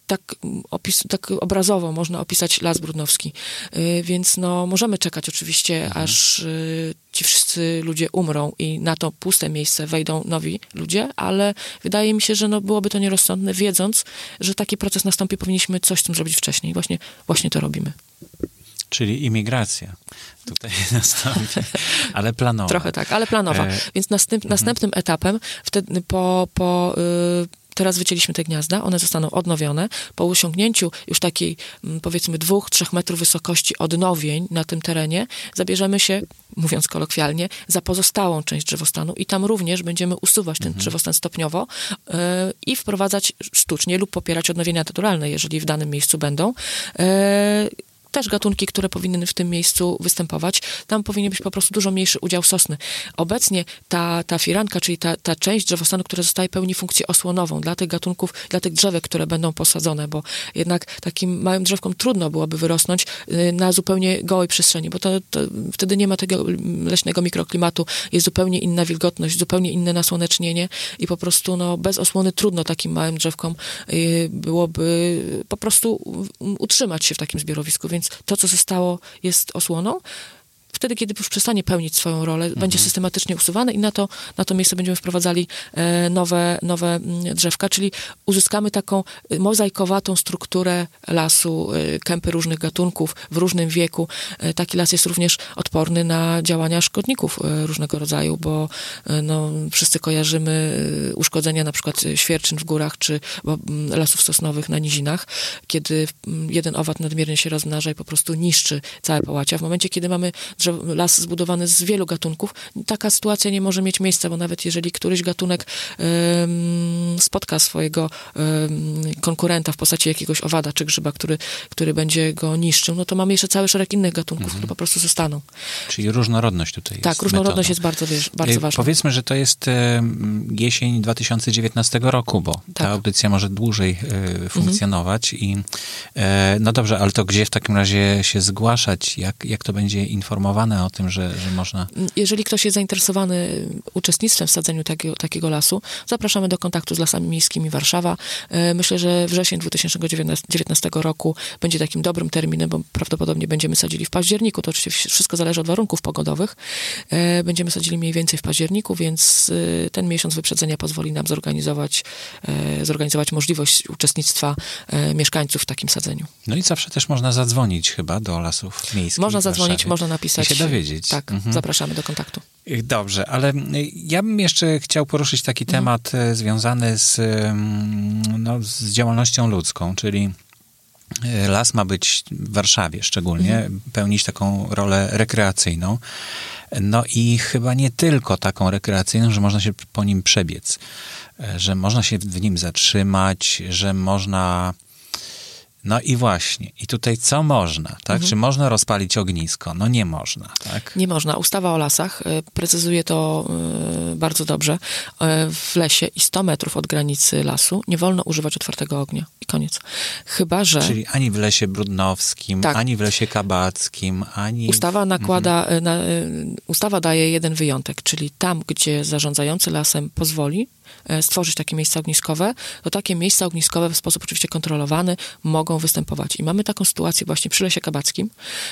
tak, opis, tak obrazowo można opisać Las Brudnowski. Y, więc no, możemy czekać oczywiście, mhm. aż y, ci wszyscy ludzie umrą i na to puste miejsce wejdą nowi ludzie, ale wydaje mi się, że no, byłoby to nierozsądne, wiedząc, że taki proces nastąpi, powinniśmy coś z tym zrobić wcześniej. Właśnie, właśnie to robimy. Czyli imigracja tutaj [LAUGHS] nastąpi, ale planowa. Trochę tak, ale planowa. E... Więc następ, mhm. następnym etapem, wtedy po, po teraz wycięliśmy te gniazda, one zostaną odnowione. Po osiągnięciu już takiej, mm, powiedzmy, dwóch, trzech metrów wysokości odnowień na tym terenie, zabierzemy się, mówiąc kolokwialnie, za pozostałą część drzewostanu i tam również będziemy usuwać ten mhm. drzewostan stopniowo yy, i wprowadzać sztucznie lub popierać odnowienia naturalne, jeżeli w danym miejscu będą. Yy, też gatunki, które powinny w tym miejscu występować. Tam powinien być po prostu dużo mniejszy udział sosny. Obecnie ta, ta firanka, czyli ta, ta część drzewostanu, która zostaje, pełni funkcję osłonową dla tych gatunków, dla tych drzewek, które będą posadzone, bo jednak takim małym drzewkom trudno byłoby wyrosnąć y, na zupełnie gołej przestrzeni, bo to, to wtedy nie ma tego leśnego mikroklimatu, jest zupełnie inna wilgotność, zupełnie inne nasłonecznienie i po prostu no, bez osłony trudno takim małym drzewkom y, byłoby po prostu utrzymać się w takim zbiorowisku, więc to, co zostało, jest osłoną wtedy, kiedy już przestanie pełnić swoją rolę, mhm. będzie systematycznie usuwane i na to, na to miejsce będziemy wprowadzali e, nowe, nowe mm, drzewka, czyli uzyskamy taką mozaikowatą strukturę lasu, e, kępy różnych gatunków w różnym wieku. E, taki las jest również odporny na działania szkodników różnego rodzaju, bo no, wszyscy kojarzymy uszkodzenia na przykład świerczyn w górach czy mm, lasów sosnowych na nizinach, kiedy mm, jeden owad nadmiernie się rozmnaża i po prostu niszczy całe połacia. W momencie, kiedy mamy las zbudowany z wielu gatunków, taka sytuacja nie może mieć miejsca, bo nawet jeżeli któryś gatunek spotka swojego konkurenta w postaci jakiegoś owada czy grzyba, który, który będzie go niszczył, no to mamy jeszcze cały szereg innych gatunków, mhm. które po prostu zostaną. Czyli różnorodność tutaj jest Tak, różnorodność metodą. jest bardzo, wiesz, bardzo e, ważna. Powiedzmy, że to jest jesień 2019 roku, bo tak. ta audycja może dłużej e, funkcjonować mhm. i e, no dobrze, ale to gdzie w takim razie się zgłaszać, jak, jak to będzie informować informowane o tym, że, że można... Jeżeli ktoś jest zainteresowany uczestnictwem w sadzeniu takiego, takiego lasu, zapraszamy do kontaktu z Lasami Miejskimi Warszawa. E, myślę, że wrzesień 2019 roku będzie takim dobrym terminem, bo prawdopodobnie będziemy sadzili w październiku. To oczywiście wszystko zależy od warunków pogodowych. E, będziemy sadzili mniej więcej w październiku, więc e, ten miesiąc wyprzedzenia pozwoli nam zorganizować, zorganizować możliwość uczestnictwa mieszkańców w takim sadzeniu. No i zawsze też można zadzwonić chyba do lasów miejskich. Można zadzwonić, można napisać napisać. I się dowiedzieć. Tak, mhm. zapraszamy do kontaktu. Dobrze, ale ja bym jeszcze chciał poruszyć taki mhm. temat e, związany z, no, z działalnością ludzką, czyli las ma być w Warszawie szczególnie, mhm. pełnić taką rolę rekreacyjną. No i chyba nie tylko taką rekreacyjną, że można się po nim przebiec, że można się w nim zatrzymać, że można no i właśnie. I tutaj co można, tak? Mhm. Czy można rozpalić ognisko? No nie można, tak? Nie można. Ustawa o lasach y, precyzuje to y, bardzo dobrze. Y, w lesie i 100 metrów od granicy lasu nie wolno używać otwartego ognia. I koniec. Chyba, że... Czyli ani w lesie brudnowskim, tak. ani w lesie kabackim, ani... Ustawa nakłada... Mhm. Na, ustawa daje jeden wyjątek, czyli tam, gdzie zarządzający lasem pozwoli, E, stworzyć takie miejsca ogniskowe, to takie miejsca ogniskowe w sposób oczywiście kontrolowany mogą występować. I mamy taką sytuację właśnie przy Lesie Kabackim,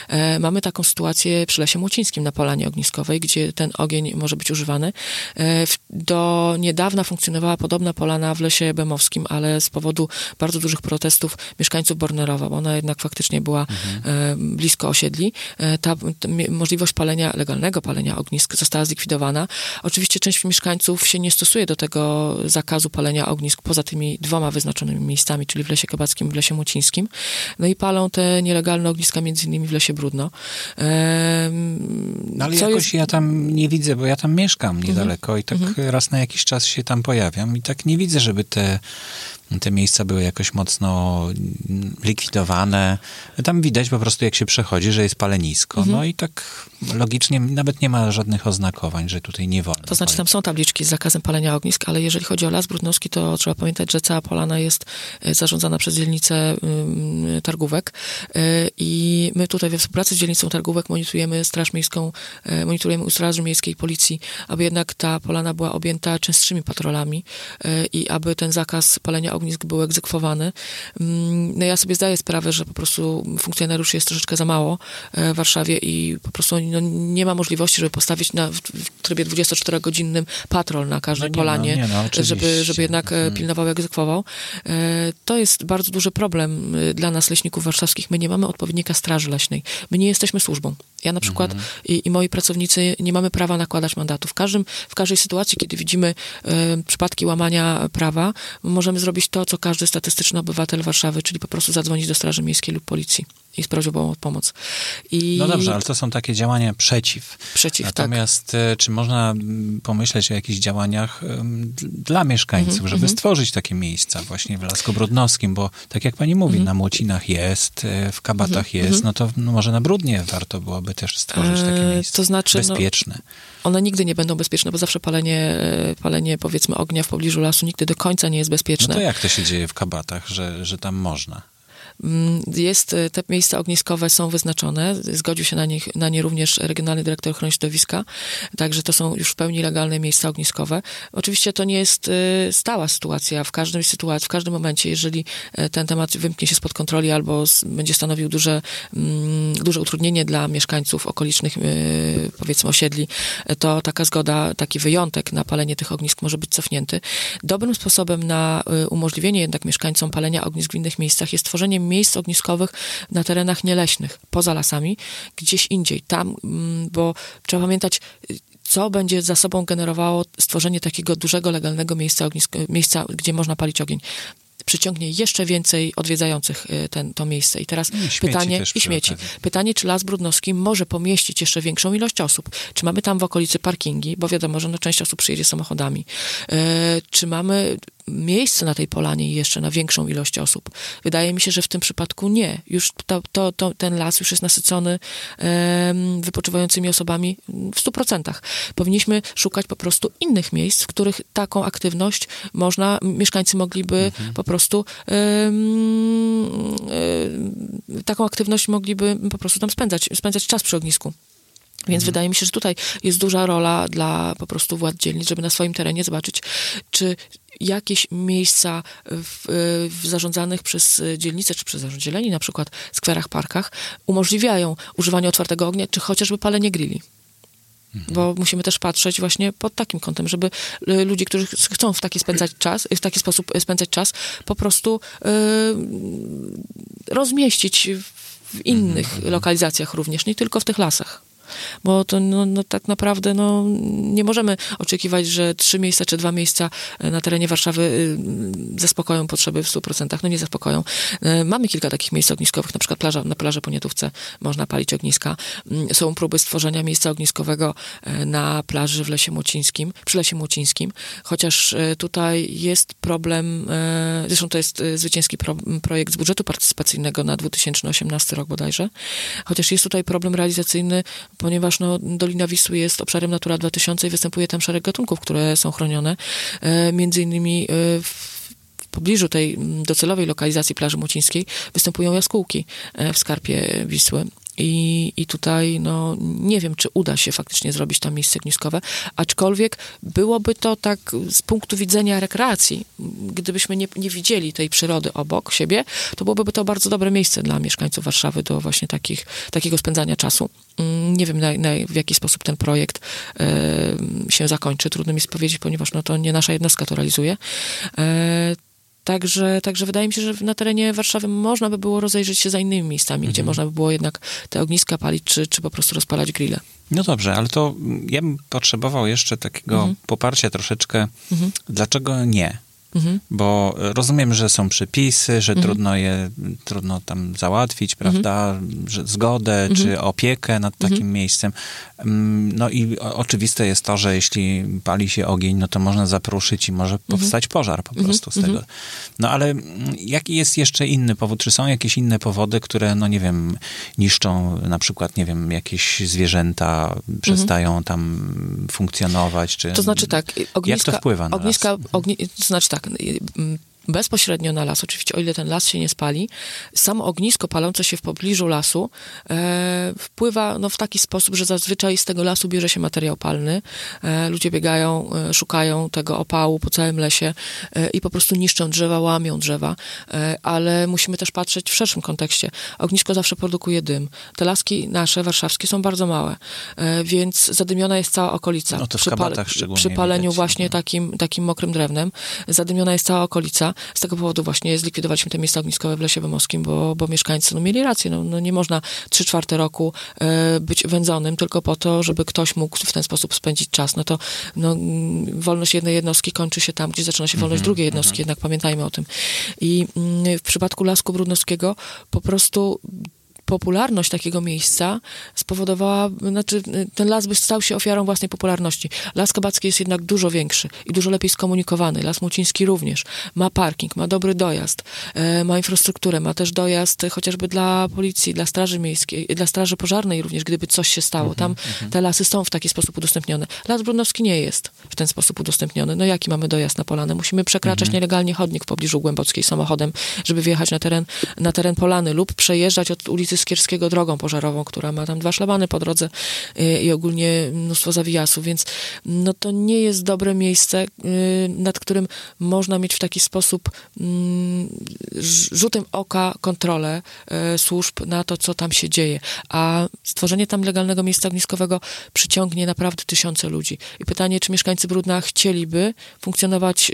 e, mamy taką sytuację przy Lesie Młocińskim na polanie ogniskowej, gdzie ten ogień może być używany. E, do niedawna funkcjonowała podobna polana w Lesie Bemowskim, ale z powodu bardzo dużych protestów mieszkańców Bornerowa, bo ona jednak faktycznie była mhm. blisko osiedli, ta, ta możliwość palenia, legalnego palenia ognisk została zlikwidowana. Oczywiście część mieszkańców się nie stosuje do tego zakazu palenia ognisk poza tymi dwoma wyznaczonymi miejscami, czyli w Lesie Kabackim i w Lesie Mucińskim. No i palą te nielegalne ogniska między innymi w Lesie Brudno. Ehm, no ale jakoś jest... ja tam nie widzę, bo ja tam mieszkam niedaleko mhm. i tak mhm. raz na jakiś czas się tam pojawiam i tak nie widzę, żeby te te miejsca były jakoś mocno likwidowane. Tam widać po prostu, jak się przechodzi, że jest palenisko. Mhm. No i tak logicznie nawet nie ma żadnych oznakowań, że tutaj nie wolno. To znaczy, tam są tabliczki z zakazem palenia ognisk, ale jeżeli chodzi o Las Brudnowski, to trzeba pamiętać, że cała polana jest e, zarządzana przez dzielnicę targówek e, i my tutaj we współpracy z dzielnicą targówek monitorujemy Straż Miejską, e, monitorujemy u Straży Miejskiej Policji, aby jednak ta polana była objęta częstszymi patrolami i aby ten zakaz palenia ognisk był egzekwowany. Mm, no ja sobie zdaję sprawę, że po prostu funkcjonariuszy jest troszeczkę za mało w Warszawie i po prostu no, nie ma możliwości, żeby postawić na, w trybie 24-godzinnym patrol na każdej no polanie, ma, no, żeby, żeby jednak hmm. pilnował, egzekwował. E, to jest bardzo duży problem e, dla nas, leśników warszawskich. My nie mamy odpowiednika straży leśnej. My nie jesteśmy służbą. Ja na przykład mhm. i, i, moi pracownicy nie mamy prawa nakładać mandatu. W, każdym, w każdej sytuacji, kiedy widzimy e, przypadki łamania prawa, możemy zrobić to, co każdy statystyczny obywatel Warszawy, czyli po prostu zadzwonić do Straży Miejskiej lub Policji i z prośbą o pomoc. I... No dobrze, ale to są takie działania przeciw. Przeciw, tak. Natomiast tak. czy można pomyśleć o jakichś działaniach dla mieszkańców, mm -hmm, żeby mm -hmm. stworzyć takie miejsca właśnie w Lasku Brudnowskim, bo tak jak pani mówi, mm -hmm. na Młocinach jest, e, w Kabatach mhm, jest, mhm. no to no może na Brudnie warto byłoby też stworzyć takie e, miejsca. To znaczy, no, bezpieczne. No, one nigdy nie będą bezpieczne, bo zawsze palenie, e, palenie powiedzmy ognia w pobliżu lasu nigdy do końca nie jest bezpieczne. No to jak to się dzieje w Kabatach, że, że tam można? Mm, jest, e, te miejsca ogniskowe są wyznaczone, zgodził się na, nich, na nie również Regionalny Dyrektor Ochrony Środowiska, także to są już w pełni legalne miejsca ogniskowe. Oczywiście to nie jest e, stała sytuacja, w każdej sytuacji, w każdym momencie, jeżeli e, ten temat wymknie się spod kontroli albo będzie stanowił duże, mm, duże utrudnienie dla mieszkańców okolicznych, powiedzmy osiedli, to taka zgoda, taki wyjątek na palenie tych ognisk może być cofnięty. Dobrym sposobem na umożliwienie jednak mieszkańcom palenia ognisk w innych miejscach jest tworzenie miejsc ogniskowych na terenach nieleśnych, poza lasami, gdzieś indziej, tam, mm, bo trzeba pamiętać, co będzie za sobą generowało stworzenie takiego dużego, legalnego miejsca, ognisko, miejsca gdzie można palić ogień przyciągnie jeszcze więcej odwiedzających y, ten, to miejsce. I teraz I pytanie, i śmieci. Pytanie, czy Las Brudnowski może pomieścić jeszcze większą ilość osób? Czy mamy tam w okolicy parkingi, bo wiadomo, że no, część osób przyjedzie samochodami. E, czy mamy miejsce na tej polanie jeszcze na większą ilość osób. Wydaje mi się, że w tym przypadku nie. Już to, to, to ten las już jest nasycony um, wypoczywającymi osobami w stu procentach. Powinniśmy szukać po prostu innych miejsc, w których taką aktywność można, mieszkańcy mogliby mhm. po prostu um, um, taką aktywność mogliby po prostu tam spędzać, spędzać czas przy ognisku. Więc mhm. wydaje mi się, że tutaj jest duża rola dla po prostu władz dzielnic, żeby na swoim terenie zobaczyć, czy jakieś miejsca w, w zarządzanych przez dzielnice czy przez zarząd zieleni, na przykład skwerach, parkach, umożliwiają używanie otwartego ognia, czy chociażby palenie grilli. Mhm. Bo musimy też patrzeć właśnie pod takim kątem, żeby ludzie, którzy chcą w taki spędzać czas, w taki sposób spędzać czas, po prostu yy, rozmieścić w innych mhm. lokalizacjach również, nie tylko w tych lasach bo to no, no, tak naprawdę no, nie możemy oczekiwać, że trzy miejsca czy dwa miejsca e, na terenie Warszawy y, zaspokoją potrzeby w 100%. No nie zaspokoją. E, mamy kilka takich miejsc ogniskowych, na przykład plaża, na plaży Poniatówce można palić ogniska. Mm, są próby stworzenia miejsca ogniskowego e, na plaży w Lesie Młocińskim, przy Lesie Młocińskim, chociaż tutaj jest problem, zresztą to jest zwycięski pro, projekt z budżetu partycypacyjnego na 2018 rok bodajże, chociaż jest tutaj problem realizacyjny ponieważ no, Dolina Wisły jest obszarem Natura 2000 i występuje tam szereg gatunków, które są chronione. E, między innymi e, w pobliżu tej docelowej lokalizacji plaży Mucińskiej występują jaskółki e, w skarpie Wisły. I, I tutaj, no, nie wiem, czy uda się faktycznie zrobić tam miejsce ogniskowe, aczkolwiek byłoby to tak z punktu widzenia rekreacji, gdybyśmy nie, nie widzieli tej przyrody obok siebie, to byłoby to bardzo dobre miejsce dla mieszkańców Warszawy do właśnie takich, takiego spędzania czasu. Mm, nie wiem, na, na, w jaki sposób ten projekt się zakończy. Trudno mi powiedzieć, ponieważ no, to nie nasza jednostka to realizuje. Y, Także, także wydaje mi się, że na terenie Warszawy można by było rozejrzeć się za innymi miejscami, mhm. gdzie można by było jednak te ogniska palić, czy, czy po prostu rozpalać grille. No dobrze, ale to ja bym potrzebował jeszcze takiego mhm. poparcia troszeczkę. Mhm. Dlaczego nie? Mhm. Bo rozumiem, że są przepisy, że mhm. trudno je, trudno tam załatwić, prawda, mhm. że zgodę mhm. czy opiekę nad takim mhm. miejscem. Mm, no i oczywiste jest to, że jeśli pali się ogień, no to można zapruszyć i może mhm. powstać pożar po prostu z tego. No ale jaki jest jeszcze inny powód? Czy są jakieś inne powody, które, no nie wiem, niszczą na przykład, nie wiem, jakieś zwierzęta, przestają tam funkcjonować? Czy, to znaczy tak, ogniska, jak to wpływa na ogniska, ogni, to znaczy tak, tak bezpośrednio na las, oczywiście o ile ten las się nie spali, samo ognisko palące się w pobliżu lasu e, wpływa no, w taki sposób, że zazwyczaj z tego lasu bierze się materiał palny. E, ludzie biegają, e, szukają tego opału po całym lesie e, i po prostu niszczą drzewa, łamią drzewa, e, ale musimy też patrzeć w szerszym kontekście. Ognisko zawsze produkuje dym. Te laski nasze, warszawskie, są bardzo małe, e, więc zadymiona jest cała okolica. No to w przy, przy paleniu widać. właśnie takim, takim mokrym drewnem. Zadymiona jest cała okolica. Z tego powodu właśnie zlikwidowaliśmy te miejsca ogniskowe w Lesie Wymowskim, bo, bo mieszkańcy no, mieli rację. No, no nie można trzy czwarte roku e, być wędzonym tylko po to, żeby ktoś mógł w ten sposób spędzić czas. No to no, wolność jednej jednostki kończy się tam, gdzie zaczyna się wolność mm -hmm, drugiej jednostki, mm -hmm. jednak pamiętajmy o tym. I mm, w przypadku Lasku Brudnowskiego po prostu popularność takiego miejsca spowodowała, znaczy ten las by stał się ofiarą własnej popularności. Las Kabacki jest jednak dużo większy i dużo lepiej skomunikowany. Las Muciński również. Ma parking, ma dobry dojazd, e, ma infrastrukturę, ma też dojazd chociażby dla policji, dla straży miejskiej, dla straży pożarnej również, gdyby coś się stało. Tam mhm, mhm. te lasy są w taki sposób udostępnione. Las Brudnowski nie jest w ten sposób udostępniony. No jaki mamy dojazd na Polanę? Musimy przekraczać mhm. nielegalnie chodnik w pobliżu Głębockiej samochodem, żeby wjechać na teren, na teren Polany lub przejeżdżać od ulicy Skierskiego drogą pożarową, która ma tam dwa szlabany po drodze y, i ogólnie mnóstwo zawijasów, więc no to nie jest dobre miejsce, y, nad którym można mieć w taki sposób mm, rzutem oka kontrolę y, służb na to, co tam się dzieje. A stworzenie tam legalnego miejsca ogniskowego przyciągnie naprawdę tysiące ludzi. I pytanie, czy mieszkańcy Brudna chcieliby funkcjonować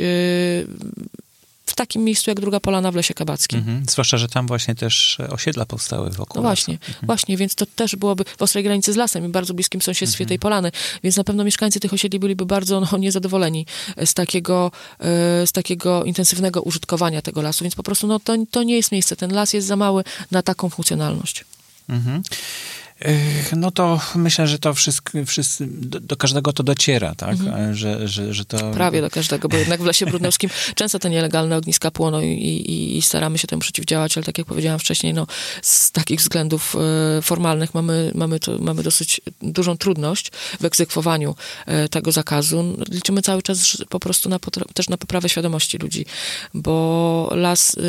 w takim miejscu jak druga polana w Lesie Kabackim. Mhm. Zwłaszcza, że tam właśnie też osiedla powstały wokół. No właśnie, mhm. właśnie, więc to też byłoby w ostrej granicy z lasem i bardzo bliskim sąsiedztwie mhm. tej polany, więc na pewno mieszkańcy tych osiedli byliby bardzo no, niezadowoleni z takiego, e, z takiego intensywnego użytkowania tego lasu, więc po prostu no, to, to nie jest miejsce. Ten las jest za mały na taką funkcjonalność. Mhm. No to myślę, że to wszystko, wszyscy, do, do, każdego to dociera, tak? Mhm. Że, że, że to... Prawie do każdego, bo jednak w Lesie Brudnowskim [LAUGHS] często te nielegalne ogniska płoną i, i, i, staramy się temu przeciwdziałać, ale tak jak powiedziałam wcześniej, no, z takich względów e, formalnych mamy, mamy, to, mamy dosyć dużą trudność w egzekwowaniu e, tego zakazu. Liczymy cały czas po prostu na też na poprawę świadomości ludzi, bo las, e,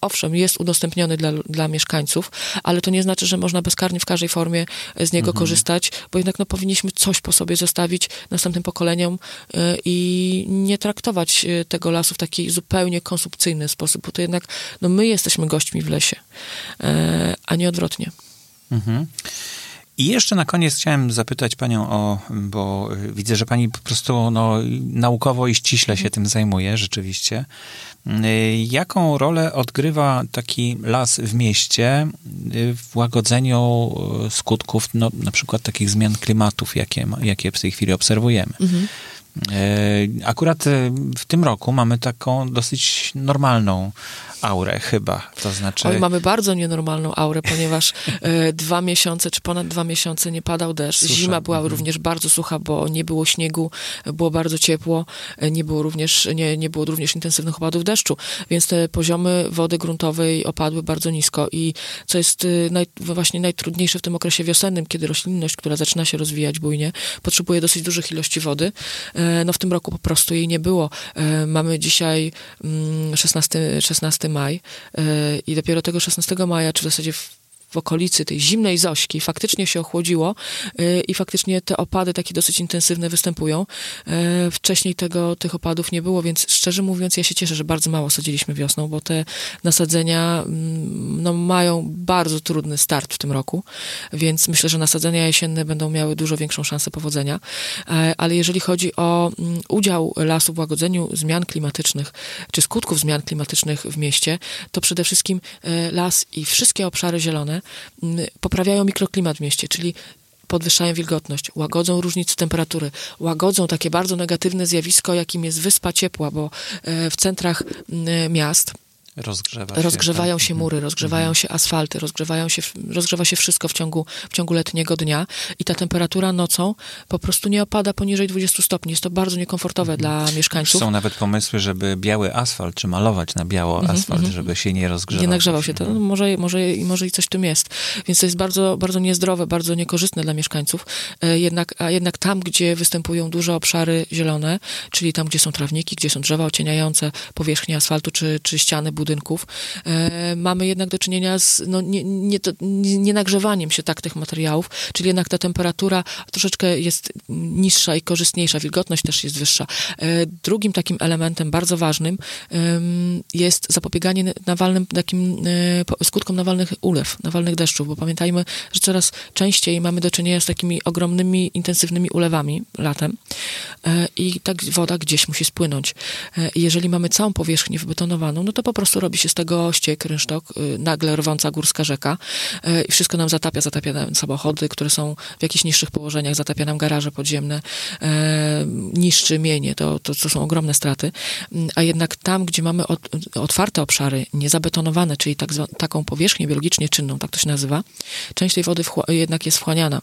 owszem, jest udostępniony dla, dla mieszkańców, ale to nie znaczy, że można bezkarnie w każdej formie z niego mhm. korzystać, bo jednak no, powinniśmy coś po sobie zostawić następnym pokoleniom y, i nie traktować y, tego lasu w taki zupełnie konsumpcyjny sposób, bo to jednak no, my jesteśmy gośćmi w lesie, a nie odwrotnie. Mhm. I jeszcze na koniec chciałem zapytać panią o, bo widzę, że pani po prostu no, naukowo i ściśle się tym zajmuje rzeczywiście. Jaką rolę odgrywa taki las w mieście w łagodzeniu skutków no, na przykład takich zmian klimatów, jakie, jakie w tej chwili obserwujemy? Mhm. Akurat w tym roku mamy taką dosyć normalną aurę chyba, to znaczy... Oj, mamy bardzo nienormalną aurę, ponieważ [LAUGHS] e, dwa miesiące, czy ponad dwa miesiące nie padał deszcz. Susza. Zima była mhm. również bardzo sucha, bo nie było śniegu, było bardzo ciepło, e, nie było również, nie, nie było również intensywnych opadów deszczu, więc te poziomy wody gruntowej opadły bardzo nisko i co jest e, naj, właśnie najtrudniejsze w tym okresie wiosennym, kiedy roślinność, która zaczyna się rozwijać bujnie, potrzebuje dosyć dużych ilości wody. E, no w tym roku po prostu jej nie było. E, mamy dzisiaj 16, mm, 16 maj e, i dopiero tego 16 maja, czy w zasadzie w okolicy tej zimnej Zośki faktycznie się ochłodziło y, i faktycznie te opady takie dosyć intensywne występują. Y, wcześniej tego, tych opadów nie było, więc szczerze mówiąc ja się cieszę, że bardzo mało sadziliśmy wiosną, bo te nasadzenia mm, no, mają bardzo trudny start w tym roku, więc myślę, że nasadzenia jesienne będą miały dużo większą szansę powodzenia. E, ale jeżeli chodzi o mm, udział lasu w łagodzeniu zmian klimatycznych, czy skutków zmian klimatycznych w mieście, to przede wszystkim e, las i wszystkie obszary zielone poprawiają mikroklimat w mieście, czyli podwyższają wilgotność, łagodzą różnice temperatury, łagodzą takie bardzo negatywne zjawisko, jakim jest wyspa ciepła, bo w centrach miast Rozgrzewa się, rozgrzewają tak? się mury, rozgrzewają mhm. się asfalty, rozgrzewają się, rozgrzewa się wszystko w ciągu, w ciągu letniego dnia i ta temperatura nocą po prostu nie opada poniżej 20 stopni. Jest to bardzo niekomfortowe Mhm. dla mieszkańców. Są nawet pomysły, żeby biały asfalt, czy malować na biało Mhm, asfalt, żeby się nie rozgrzewał. Nie nagrzewał się to. No, może, może, może i coś w tym jest. Więc to jest bardzo, bardzo niezdrowe, bardzo niekorzystne dla mieszkańców. E, jednak, a jednak tam, gdzie występują duże obszary zielone, czyli tam, gdzie są trawniki, gdzie są drzewa ocieniające powierzchnię asfaltu czy, czy ściany budynków, e, mamy jednak do czynienia z no, nie, nie, nie, nie nagrzewaniem się tak tych materiałów, czyli jednak ta temperatura troszeczkę jest niższa i korzystniejsza, wilgotność też jest wyższa. E, drugim takim elementem bardzo ważnym jest zapobieganie nawalnym takim e, skutkom nawalnych ulew, nawalnych deszczów, bo pamiętajmy, że coraz częściej mamy do czynienia z takimi ogromnymi, intensywnymi ulewami latem i tak woda gdzieś musi spłynąć. Jeżeli mamy całą powierzchnię wybetonowaną, no to po prostu robi się z tego ściek, rynsztok, y, nagle rwąca górska rzeka e, i wszystko nam zatapia, zatapia nam samochody, które są w jakichś niższych położeniach, zatapia nam garaże podziemne, e, niszczy mienie, to, to, to są ogromne straty. Mm, A jednak tam, gdzie mamy ot, otwarte obszary, niezabetonowane, czyli tak, taką powierzchnię biologicznie czynną, tak to się nazywa, część tej wody jednak jest wchłaniana,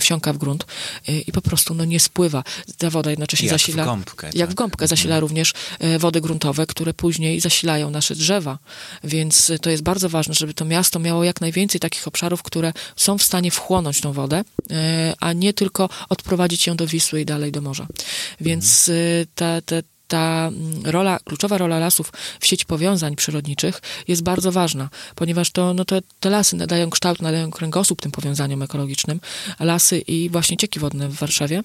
wsiąka w grunt e, i po prostu no, nie spływa. Ta woda jednocześnie Jak w zasila... gąbkę, Jak tak. w gąbkę zasila również e, wody gruntowe, które później zasilają nasze drzewa. Więc e, to jest bardzo ważne, żeby to miasto miało jak najwięcej takich obszarów, które są w stanie wchłonąć tą wodę, e, a nie tylko odprowadzić ją do Wisły i dalej do morza. Więc e, ta, ta, mm, rola, kluczowa rola lasów w sieci powiązań przyrodniczych jest bardzo ważna, ponieważ to, no to te lasy nadają kształt, nadają kręgosłup tym powiązaniom ekologicznym. Lasy i właśnie cieki wodne w Warszawie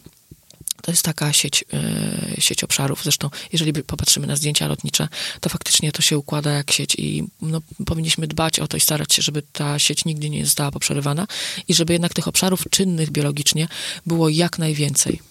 to jest taka sieć, e, sieć obszarów. Zresztą, jeżeli popatrzymy na zdjęcia lotnicze, to faktycznie to się układa jak sieć i no, powinniśmy dbać o to i starać się, żeby ta sieć nigdy nie została poprzerywana i żeby jednak tych obszarów czynnych biologicznie było jak najwięcej.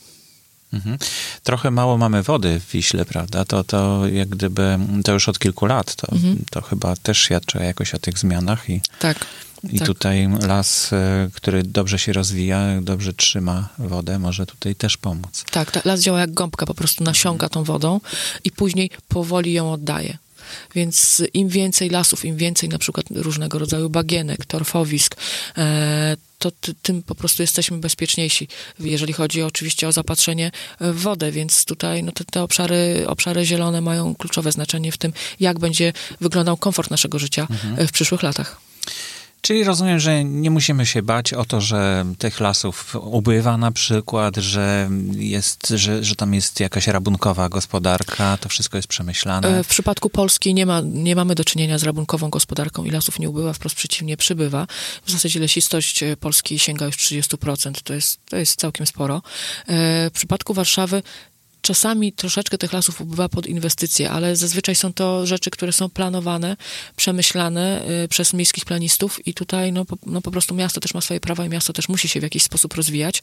Mhm. Trochę mało mamy wody w Wiśle, prawda? To, to jak gdyby, to już od kilku lat, to, Mhm. to chyba też świadczy jakoś o tych zmianach i, Tak. i Tak. tutaj las, e, który dobrze się rozwija, dobrze trzyma wodę, może tutaj też pomóc. Tak, ta, las działa jak gąbka, po prostu nasiąga tą wodą i później powoli ją oddaje. Więc im więcej lasów, im więcej na przykład różnego rodzaju bagienek, torfowisk, e, to ty, tym po prostu jesteśmy bezpieczniejsi, jeżeli chodzi oczywiście o zapatrzenie w wodę, więc tutaj no, te, te obszary, obszary zielone mają kluczowe znaczenie w tym, jak będzie wyglądał komfort naszego życia e, w przyszłych latach. Czyli rozumiem, że nie musimy się bać o to, że tych lasów ubywa na przykład, że jest, że, że tam jest jakaś rabunkowa gospodarka, to wszystko jest przemyślane. E, W przypadku Polski nie, ma, nie mamy do czynienia z rabunkową gospodarką i lasów nie ubywa, wprost przeciwnie, przybywa. W zasadzie lesistość e, Polski sięga już 30%, to jest, to jest całkiem sporo. E, W przypadku Warszawy czasami troszeczkę tych lasów ubywa pod inwestycje, ale zazwyczaj są to rzeczy, które są planowane, przemyślane y, przez miejskich planistów i tutaj no po, no po prostu miasto też ma swoje prawa i miasto też musi się w jakiś sposób rozwijać.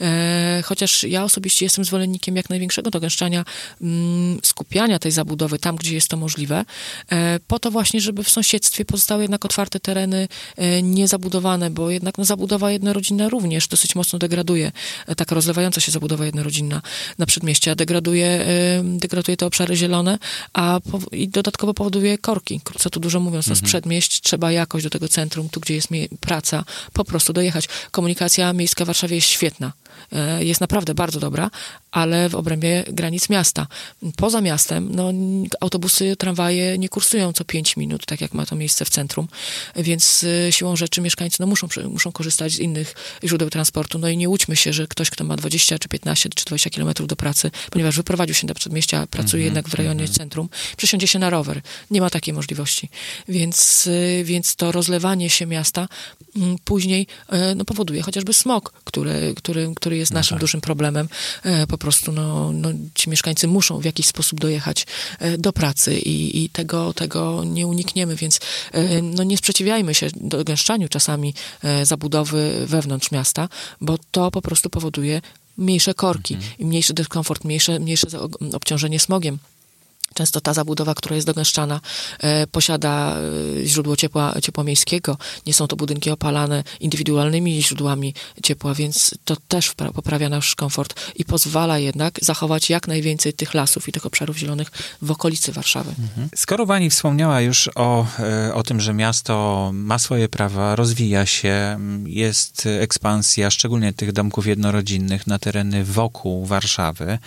E, chociaż ja osobiście jestem zwolennikiem jak największego dogęszczania, mm, skupiania tej zabudowy tam, gdzie jest to możliwe, e, po to właśnie, żeby w sąsiedztwie pozostały jednak otwarte tereny e, niezabudowane, bo jednak no, zabudowa jednorodzinna również dosyć mocno degraduje. Taka rozlewająca się zabudowa jednorodzinna na degraduje, degraduje te obszary zielone, a i dodatkowo powoduje korki. Co tu dużo mówiąc, no z przedmieść trzeba jakoś do tego centrum, tu gdzie jest praca, po prostu dojechać. Komunikacja miejska w Warszawie jest świetna. E, Jest naprawdę bardzo dobra, ale w obrębie granic miasta. Poza miastem, no, autobusy, tramwaje nie kursują co 5 minut, tak jak ma to miejsce w centrum, więc e, siłą rzeczy mieszkańcy no, muszą, muszą korzystać z innych źródeł transportu. No i nie łudźmy się, że ktoś, kto ma 20 czy 15 czy 20 kilometrów do pracy, ponieważ wyprowadził się do przedmieścia, pracuje jednak w rejonie centrum, przesiądzie się na rower. Nie ma takiej możliwości. Więc, e, więc to rozlewanie się miasta później no, powoduje chociażby smog, który, który, który jest naszym dużym problemem. E, Po prostu no, no, ci mieszkańcy muszą w jakiś sposób dojechać e, do pracy i, i tego, tego nie unikniemy, więc e, no, nie sprzeciwiajmy się dogęszczaniu czasami zabudowy wewnątrz miasta, bo to po prostu powoduje mniejsze korki i mniejszy dyskomfort, mniejsze, mniejsze obciążenie smogiem. Często ta zabudowa, która jest dogęszczana, e, posiada e, źródło ciepła, ciepła miejskiego. Nie są to budynki opalane indywidualnymi źródłami ciepła, więc to też poprawia nasz komfort i pozwala jednak zachować jak najwięcej tych lasów i tych obszarów zielonych w okolicy Warszawy. Mhm. Skoro pani wspomniała już o, e, o tym, że miasto ma swoje prawa, rozwija się, jest ekspansja, szczególnie tych domków jednorodzinnych na tereny wokół Warszawy,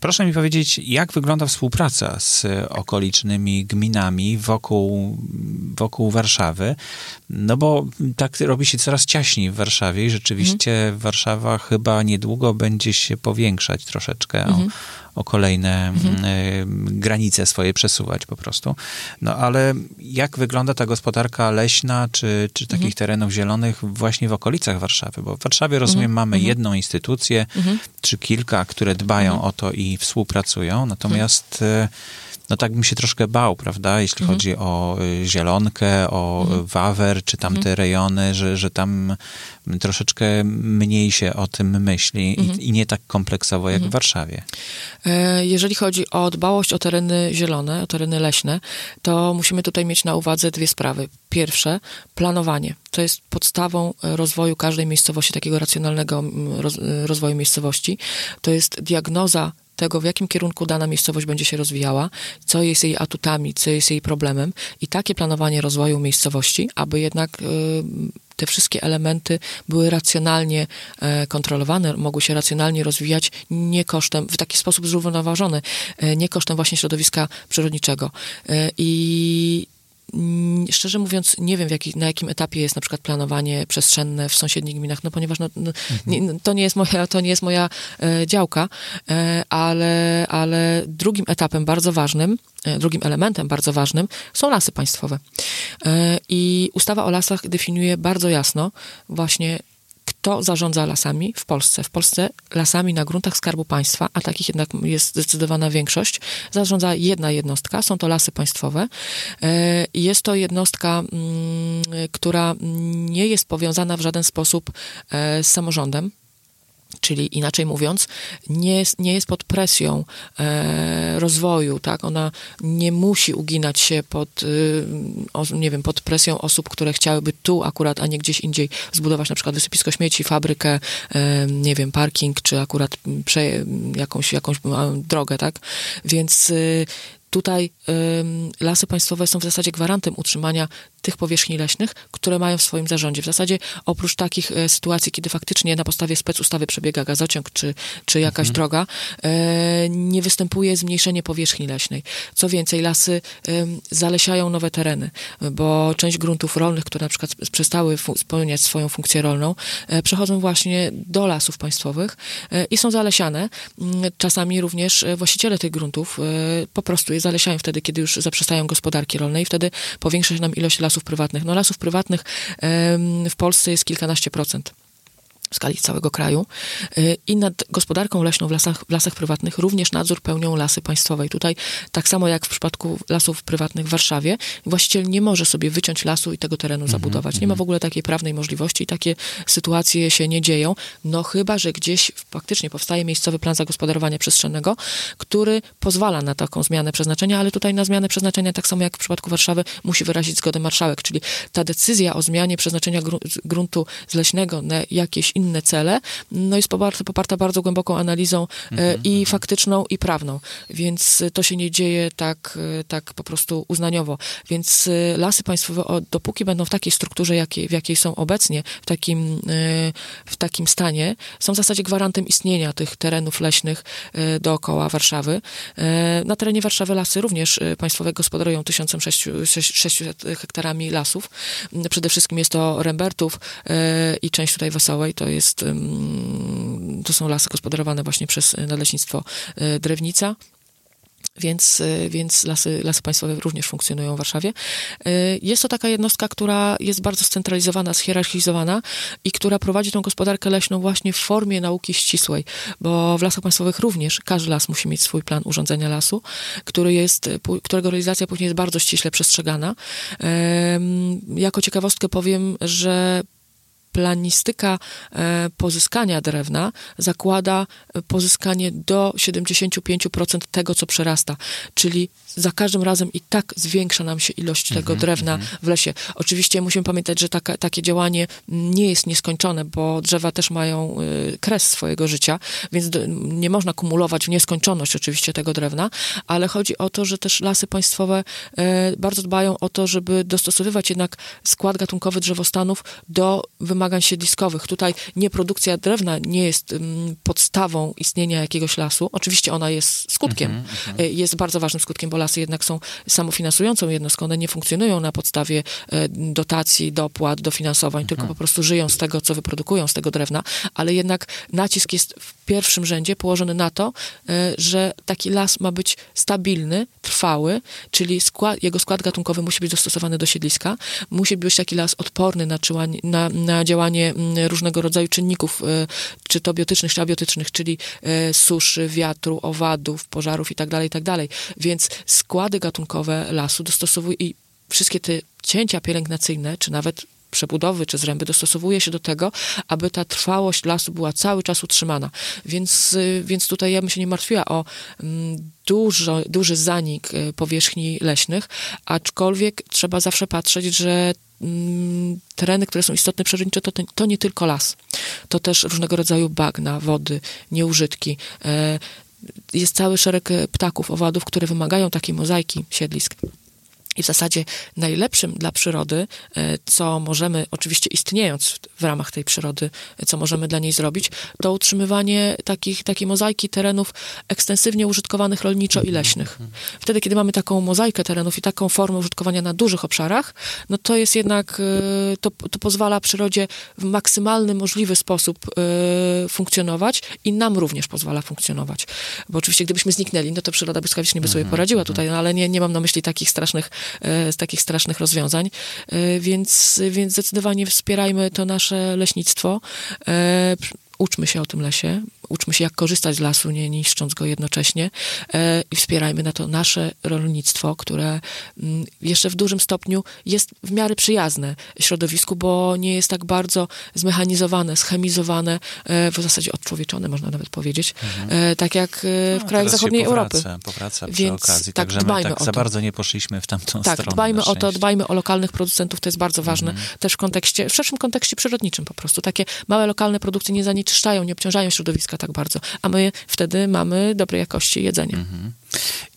proszę mi powiedzieć, jak wygląda współpraca z z okolicznymi gminami wokół, wokół Warszawy, no bo tak robi się coraz ciaśniej w Warszawie i rzeczywiście mhm. Warszawa chyba niedługo będzie się powiększać troszeczkę mhm. o, o kolejne mhm. y, granice swoje przesuwać po prostu. No ale jak wygląda ta gospodarka leśna, czy, czy takich mhm. terenów zielonych właśnie w okolicach Warszawy? Bo w Warszawie, rozumiem, mhm. mamy mhm. jedną instytucję, czy kilka, które dbają o to i współpracują, natomiast y, no tak bym się troszkę bał, prawda, jeśli mhm. chodzi o y, Zielonkę, o mhm. Wawer, czy tamte mhm. rejony, że, że tam troszeczkę mniej się o tym myśli i, mhm. i nie tak kompleksowo jak w mhm. Warszawie. E, jeżeli chodzi o dbałość o tereny zielone, o tereny leśne, to musimy tutaj mieć na uwadze dwie sprawy. Pierwsze, planowanie. To jest podstawą rozwoju każdej miejscowości, takiego racjonalnego rozwoju miejscowości. To jest diagnoza tego, w jakim kierunku dana miejscowość będzie się rozwijała, co jest jej atutami, co jest jej problemem i takie planowanie rozwoju miejscowości, aby jednak y, te wszystkie elementy były racjonalnie e, kontrolowane, mogły się racjonalnie rozwijać nie kosztem, w taki sposób zrównoważony, e, nie kosztem właśnie środowiska przyrodniczego. E, I szczerze mówiąc, nie wiem, jaki, na jakim etapie jest na przykład planowanie przestrzenne w sąsiednich gminach, no ponieważ no, no, mhm. nie, to, nie jest moja, to nie jest moja e, działka, e, ale, ale drugim etapem bardzo ważnym, e, drugim elementem bardzo ważnym są lasy państwowe. E, I ustawa o lasach definiuje bardzo jasno właśnie kto zarządza lasami w Polsce. W Polsce lasami na gruntach Skarbu Państwa, a takich jednak jest zdecydowana większość, zarządza jedna jednostka, są to lasy państwowe. E, jest to jednostka, mm, która nie jest powiązana w żaden sposób e, z samorządem, Czyli inaczej mówiąc, nie jest, nie jest pod presją e, rozwoju, tak? Ona nie musi uginać się pod, y, o, nie wiem, pod presją osób, które chciałyby tu akurat, a nie gdzieś indziej zbudować na przykład wysypisko śmieci, fabrykę, e, nie wiem, parking, czy akurat prze, jakąś, jakąś drogę, tak? Więc y, tutaj y, lasy państwowe są w zasadzie gwarantem utrzymania tych powierzchni leśnych, które mają w swoim zarządzie. W zasadzie oprócz takich e, sytuacji, kiedy faktycznie na podstawie specustawy przebiega gazociąg czy, czy jakaś mhm. droga, e, nie występuje zmniejszenie powierzchni leśnej. Co więcej, lasy zalesiają nowe tereny, bo część gruntów rolnych, które na przykład przestały spełniać swoją funkcję rolną, e, przechodzą właśnie do lasów państwowych i są zalesiane. Mm, czasami również właściciele tych gruntów po prostu je zalesiają wtedy, kiedy już zaprzestają gospodarki rolnej i wtedy powiększa się nam ilość lasów lasów prywatnych. No lasów prywatnych w Polsce jest kilkanaście procent w skali całego kraju. Y, I nad gospodarką leśną w lasach, w lasach prywatnych również nadzór pełnią lasy państwowe. I tutaj, tak samo jak w przypadku lasów prywatnych w Warszawie, właściciel nie może sobie wyciąć lasu i tego terenu mhm, zabudować. Nie ma mhm. w ogóle takiej prawnej możliwości i takie sytuacje się nie dzieją. No chyba, że gdzieś faktycznie powstaje miejscowy plan zagospodarowania przestrzennego, który pozwala na taką zmianę przeznaczenia, ale tutaj na zmianę przeznaczenia, tak samo jak w przypadku Warszawy, musi wyrazić zgodę marszałek, czyli ta decyzja o zmianie przeznaczenia gruntu z leśnego na jakieś inne inne cele, no jest poparta, poparta bardzo głęboką analizą mm-hmm, i mm-hmm. faktyczną, i prawną. Więc to się nie dzieje tak, e, tak po prostu uznaniowo. Więc e, lasy państwowe, dopóki będą w takiej strukturze, jakiej, w jakiej są obecnie, w takim, w takim stanie, są w zasadzie gwarantem istnienia tych terenów leśnych dookoła Warszawy. Na terenie Warszawy lasy również państwowe gospodarują 1600 hektarami lasów. Przede wszystkim jest to Rembertów i część tutaj Wesołej, to jest, to są lasy gospodarowane właśnie przez Nadleśnictwo e, Drewnica. Więc, e, więc lasy, lasy państwowe również funkcjonują w Warszawie. E, jest to taka jednostka, która jest bardzo scentralizowana, schierarchizowana i która prowadzi tą gospodarkę leśną właśnie w formie nauki ścisłej, bo w lasach państwowych również każdy las musi mieć swój plan urządzenia lasu, który jest, którego realizacja później jest bardzo ściśle przestrzegana. Jako ciekawostkę powiem, że planistyka e, pozyskania drewna zakłada e, pozyskanie do 75% tego, co przerasta, czyli za każdym razem i tak zwiększa nam się ilość tego drewna w lesie. Oczywiście musimy pamiętać, że taka, takie działanie nie jest nieskończone, bo drzewa też mają y, kres swojego życia, więc nie można kumulować w nieskończoność oczywiście tego drewna, ale chodzi o to, że też lasy państwowe e, bardzo dbają o to, żeby dostosowywać jednak skład gatunkowy drzewostanów do wymagań siedliskowych. Tutaj nie produkcja drewna nie jest mm, podstawą istnienia jakiegoś lasu. Oczywiście ona jest skutkiem, e, jest bardzo ważnym skutkiem, bo lasy jednak są samofinansującą jednostką, one nie funkcjonują na podstawie e, dotacji, dopłat, dofinansowań, tylko po prostu żyją z tego, co wyprodukują z tego drewna, ale jednak nacisk jest w pierwszym rzędzie położony na to, e, że taki las ma być stabilny, trwały, czyli skład, jego skład gatunkowy musi być dostosowany do siedliska, musi być taki las odporny na, czyłanie, na, na działanie mm, różnego rodzaju czynników, e, czy to biotycznych, czy abiotycznych, czyli e, suszy, wiatru, owadów, pożarów i tak dalej, i tak. Więc składy gatunkowe lasu dostosowują i wszystkie te cięcia pielęgnacyjne, czy nawet przebudowy czy zręby dostosowuje się do tego, aby ta trwałość lasu była cały czas utrzymana. Więc, y, więc tutaj ja bym się nie martwiła o mm, dużo, duży zanik y, powierzchni leśnych, aczkolwiek trzeba zawsze patrzeć, że tereny, które są istotne przyrodniczo, to, to, to nie tylko las. To też różnego rodzaju bagna, wody, nieużytki. E, jest cały szereg e, ptaków, owadów, które wymagają takiej mozaiki siedlisk. I w zasadzie najlepszym dla przyrody, e, co możemy, oczywiście istniejąc w, ramach tej przyrody, e, co możemy dla niej zrobić, to utrzymywanie takich, takiej mozaiki terenów ekstensywnie użytkowanych rolniczo i leśnych. Wtedy, kiedy mamy taką mozaikę terenów i taką formę użytkowania na dużych obszarach, no to jest jednak, e, to, to pozwala przyrodzie w maksymalny możliwy sposób funkcjonować i nam również pozwala funkcjonować. Bo oczywiście, gdybyśmy zniknęli, no to przyroda błyskawicznie by sobie poradziła tutaj, no ale nie, nie mam na myśli takich strasznych z takich strasznych rozwiązań. E, Więc, więc zdecydowanie wspierajmy to nasze leśnictwo. E, Uczmy się o tym lesie, uczmy się, jak korzystać z lasu, nie niszcząc go jednocześnie e, i wspierajmy na to nasze rolnictwo, które mm, jeszcze w dużym stopniu jest w miarę przyjazne środowisku, bo nie jest tak bardzo zmechanizowane, schemizowane, e, w zasadzie odczłowieczone, można nawet powiedzieć, e, tak jak e, w No, krajach zachodniej powraca, Europy. Powraca przy Więc okazji, tak, także my dbajmy tak o za to. bardzo nie poszliśmy w tamtą Tak, stronę. dbajmy na o to, dbajmy o lokalnych producentów, to jest bardzo ważne. Mhm. Też w kontekście, w szerszym kontekście przyrodniczym po prostu. Takie małe lokalne produkty nie zanieczyszczają, nie obciążają środowiska tak bardzo, a my wtedy mamy dobrej jakości jedzenie. Mhm.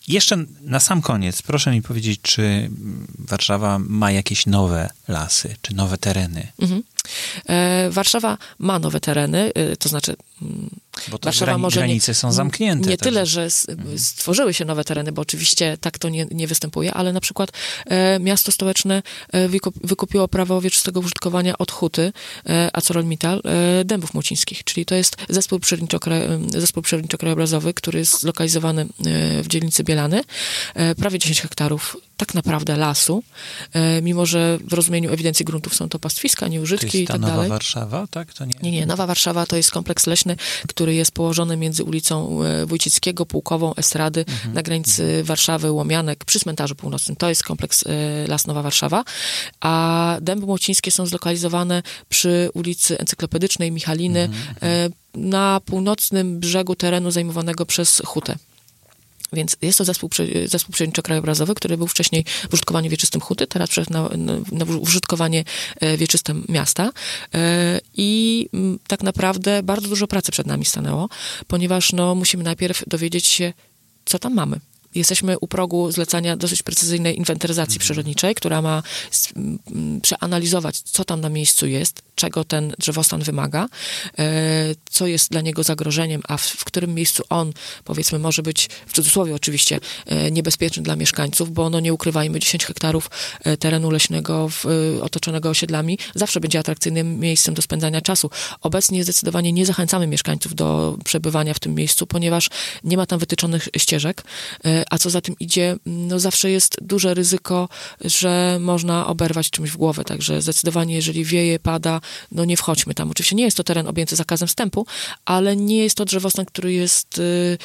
Jeszcze na sam koniec, proszę mi powiedzieć, czy Warszawa ma jakieś nowe lasy, czy nowe tereny? Mhm. E, Warszawa ma nowe tereny, e, to znaczy mm, Bo to Warszawa grani- może nie- granice są zamknięte. Nie tyle, że s- stworzyły się nowe tereny, bo oczywiście tak to nie, nie występuje, ale na przykład e, miasto stołeczne e, wykup, wykupiło prawo wieczystego użytkowania od Huty, e, ArcelorMittal, e, Dębów Mucińskich, czyli to jest zespół zespół przyrodniczo-krajobrazowy, który jest zlokalizowany e, w dzielnicy Bielany. E, prawie 10 hektarów tak naprawdę lasu, e, mimo że w rozumieniu ewidencji gruntów są to pastwiska, To nieużytki jest i ta tak nowa dalej. Warszawa, tak? To nie... Nie, nie. Nowa Warszawa to jest kompleks leśny, który jest położony między ulicą e, Wójcickiego, Pułkową, Estrady, na granicy Warszawy, Łomianek, przy cmentarzu północnym. To jest kompleks e, Las Nowa Warszawa. A Dęby Młocińskie są zlokalizowane przy ulicy Encyklopedycznej Michaliny e, na północnym brzegu terenu zajmowanego przez Hutę. Więc jest to zespół, zespół przyrodniczo-krajobrazowy, który był wcześniej w użytkowaniu wieczystym Huty, teraz przeszedł na, na, użytkowanie e, wieczyste miasta. E, I tak naprawdę bardzo dużo pracy przed nami stanęło, ponieważ no, musimy najpierw dowiedzieć się, co tam mamy. Jesteśmy u progu zlecania dosyć precyzyjnej inwentaryzacji przyrodniczej, która ma przeanalizować, co tam na miejscu jest, czego ten drzewostan wymaga, e, co jest dla niego zagrożeniem, a w, w którym miejscu on, powiedzmy, może być, w cudzysłowie oczywiście, e, niebezpieczny dla mieszkańców, bo no nie ukrywajmy, 10 hektarów e, terenu leśnego w, otoczonego osiedlami zawsze będzie atrakcyjnym miejscem do spędzania czasu. Obecnie zdecydowanie nie zachęcamy mieszkańców do przebywania w tym miejscu, ponieważ nie ma tam wytyczonych ścieżek, a co za tym idzie, no zawsze jest duże ryzyko, że można oberwać czymś w głowę, także zdecydowanie jeżeli wieje, pada, no nie wchodźmy tam. Oczywiście nie jest to teren objęty zakazem wstępu, ale nie jest to drzewostan, który jest y,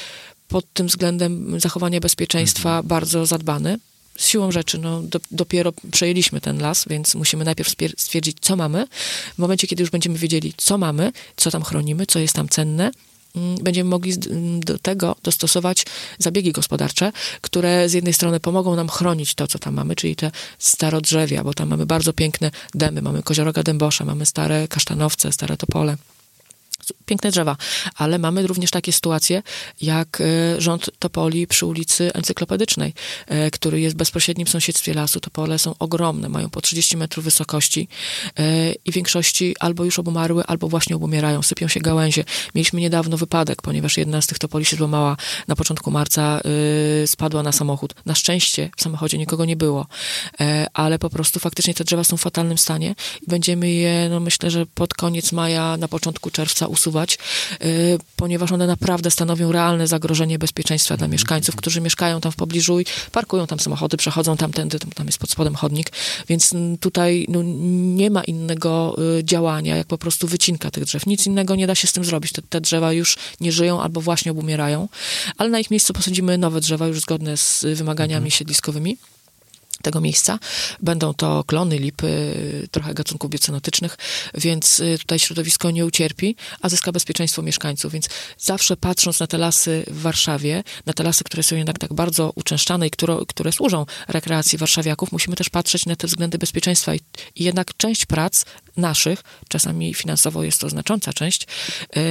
pod tym względem zachowania bezpieczeństwa bardzo zadbany. siłą rzeczy, no, do, dopiero przejęliśmy ten las, więc musimy najpierw stwierdzić, co mamy. W momencie, kiedy już będziemy wiedzieli, co mamy, co tam chronimy, co jest tam cenne, będziemy mogli mm, do tego dostosować zabiegi gospodarcze, które z jednej strony pomogą nam chronić to, co tam mamy, czyli te starodrzewia, bo tam mamy bardzo piękne dęby, mamy kozioroga dębosza, mamy stare kasztanowce, stare topole piękne drzewa, ale mamy również takie sytuacje, jak e, rząd Topoli przy ulicy Encyklopedycznej, e, który jest w bezpośrednim sąsiedztwie lasu. Topole są ogromne, mają po 30 metrów wysokości e, i w większości albo już obumarły, albo właśnie obumierają, sypią się gałęzie. Mieliśmy niedawno wypadek, ponieważ jedna z tych topoli się złamała na początku marca, spadła na samochód. Na szczęście w samochodzie nikogo nie było, ale po prostu faktycznie te drzewa są w fatalnym stanie i będziemy je, no myślę, że pod koniec maja, na początku czerwca usuwać, y, ponieważ one naprawdę stanowią realne zagrożenie bezpieczeństwa dla mieszkańców, którzy mieszkają tam w pobliżu i parkują tam samochody, przechodzą tamtędy, tam jest pod spodem chodnik, więc tutaj no, nie ma innego y, działania, jak po prostu wycinka tych drzew. Nic innego nie da się z tym zrobić. Te, te drzewa już nie żyją albo właśnie obumierają, ale na ich miejscu posadzimy nowe drzewa już zgodne z wymaganiami mhm. siedliskowymi tego miejsca. Będą to klony, lipy, trochę gatunków biocenotycznych, więc y, tutaj środowisko nie ucierpi, a zyska bezpieczeństwo mieszkańców. Więc zawsze patrząc na te lasy w Warszawie, na te lasy, które są jednak tak bardzo uczęszczane i które, które służą rekreacji warszawiaków, musimy też patrzeć na te względy bezpieczeństwa. I, i jednak część prac naszych, czasami finansowo jest to znacząca część, yy,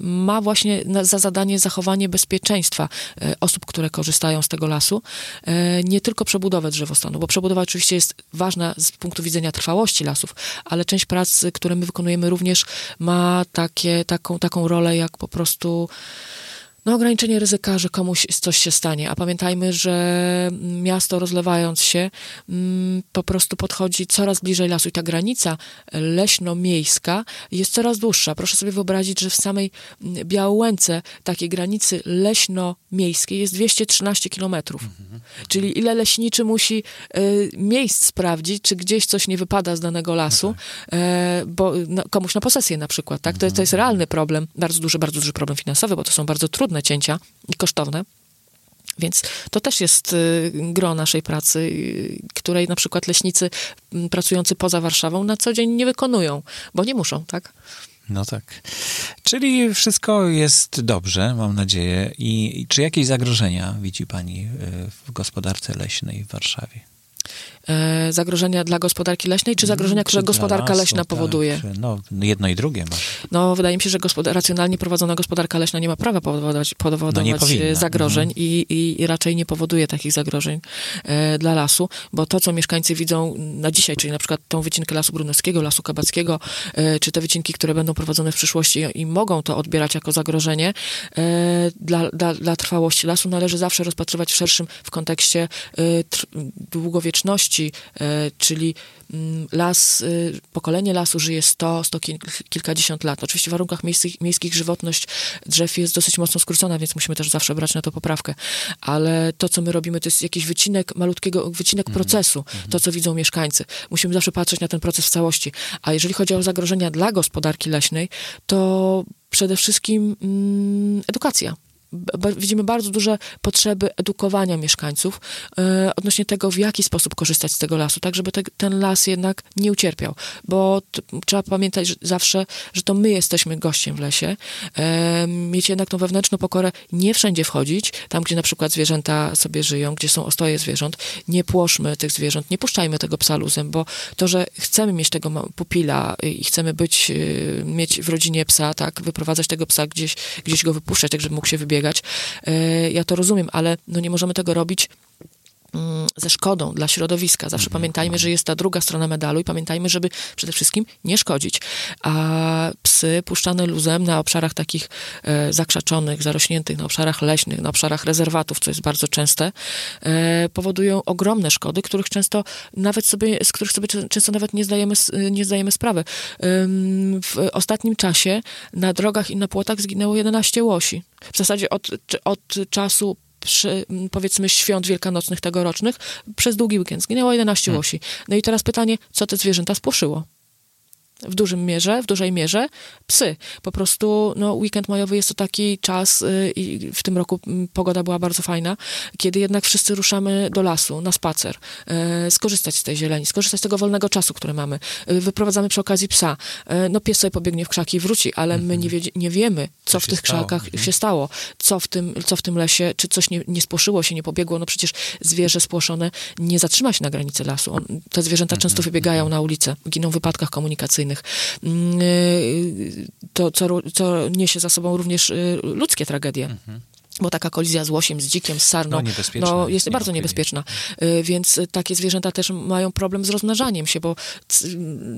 ma właśnie na, za zadanie zachowanie bezpieczeństwa yy, osób, które korzystają z tego lasu, yy, nie tylko przebudowę drzewostanu, bo przebudowa oczywiście jest ważna z punktu widzenia trwałości lasów, ale część prac, które my wykonujemy również ma takie, taką, taką rolę jak po prostu no, ograniczenie ryzyka, że komuś coś się stanie. A pamiętajmy, że miasto rozlewając się mm, po prostu podchodzi coraz bliżej lasu i ta granica leśno-miejska jest coraz dłuższa. Proszę sobie wyobrazić, że w samej Białęce takiej granicy leśno-miejskiej jest 213 kilometrów. Mhm. Czyli ile leśniczy musi y, miejsc sprawdzić, czy gdzieś coś nie wypada z danego lasu, no y, bo no, komuś na posesję na przykład, tak? To, to jest realny problem, bardzo duży, bardzo duży problem finansowy, bo to są bardzo trudne trudne cięcia i kosztowne. Więc to też jest y, gro naszej pracy, y, której na przykład leśnicy pracujący poza Warszawą na co dzień nie wykonują, bo nie muszą, tak? No tak. Czyli wszystko jest dobrze, mam nadzieję. I, i czy jakieś zagrożenia widzi Pani y, w gospodarce leśnej w Warszawie? E, zagrożenia dla gospodarki leśnej, czy zagrożenia, które gospodarka leśna tak, powoduje? no, jedno i drugie. No, wydaje mi się, że racjonalnie prowadzona gospodarka leśna nie ma prawa powodować, powodować no zagrożeń mhm. i, i, i, raczej nie powoduje takich zagrożeń e, dla lasu, bo to, co mieszkańcy widzą na dzisiaj, czyli na przykład tą wycinkę Lasu Brunowskiego, Lasu Kabackiego, e, czy te wycinki, które będą prowadzone w przyszłości i mogą to odbierać jako zagrożenie e, dla, dla, dla trwałości lasu, należy zawsze rozpatrywać w szerszym, w kontekście e, długowieczności E, czyli mm, las, y, pokolenie lasu żyje 100, 100 kilkadziesiąt lat. Oczywiście w warunkach miejskich, miejskich żywotność drzew jest dosyć mocno skrócona, więc musimy też zawsze brać na to poprawkę. Ale to, co my robimy, to jest jakiś wycinek malutkiego, wycinek mm -hmm. procesu, to, co widzą mieszkańcy. Musimy zawsze patrzeć na ten proces w całości. A jeżeli chodzi o zagrożenia dla gospodarki leśnej, to przede wszystkim mm, edukacja widzimy bardzo duże potrzeby edukowania mieszkańców e, odnośnie tego, w jaki sposób korzystać z tego lasu, tak żeby te, ten las jednak nie ucierpiał, bo trzeba pamiętać że zawsze, że to my jesteśmy gościem w lesie, e, mieć jednak tą wewnętrzną pokorę, nie wszędzie wchodzić, tam gdzie na przykład zwierzęta sobie żyją, gdzie są ostoje zwierząt, nie płoszmy tych zwierząt, nie puszczajmy tego psa luzem, bo to, że chcemy mieć tego pupila i chcemy być, e, mieć w rodzinie psa, tak, wyprowadzać tego psa gdzieś, gdzieś go wypuszczać, tak żeby mógł się wybiegać, E, ja to rozumiem, ale no nie możemy tego robić ze szkodą dla środowiska. Zawsze mhm. pamiętajmy, że jest ta druga strona medalu i pamiętajmy, żeby przede wszystkim nie szkodzić. A psy puszczane luzem na obszarach takich e, zakrzaczonych, zarośniętych, na obszarach leśnych, na obszarach rezerwatów, co jest bardzo częste, e, powodują ogromne szkody, których często nawet sobie, z których sobie często nawet nie zdajemy, nie zdajemy sprawy. w ostatnim czasie na drogach i na płotach zginęło 11 łosi w zasadzie od, od czasu przy, powiedzmy świąt wielkanocnych tegorocznych przez długi weekend zginęło 11 hmm. łosi. No i teraz pytanie, co te zwierzęta spłoszyło? W dużym mierze, w dużej mierze psy. Po prostu no, weekend majowy jest to taki czas y, i w tym roku mm, pogoda była bardzo fajna, kiedy jednak wszyscy ruszamy do lasu na spacer, y, skorzystać z tej zieleni, skorzystać z tego wolnego czasu, który mamy. Y, wyprowadzamy przy okazji psa. No pies sobie pobiegnie w krzaki i wróci, ale my nie, wie, nie wiemy, co, co w tych stało. krzakach mhm. się stało, co w, tym, co w tym lesie, czy coś nie, nie spłoszyło się, nie pobiegło. No przecież zwierzę spłoszone nie zatrzyma się na granicy lasu. On, te zwierzęta mhm. często wybiegają na ulicę, giną w wypadkach komunikacyjnych. Mm, y, to, co, co niesie za sobą również y, ludzkie tragedie. Mhm bo taka kolizja z łosiem, z dzikiem, z sarną no, no jest bardzo niebezpieczna. Y, więc takie zwierzęta też mają problem z rozmnażaniem się, bo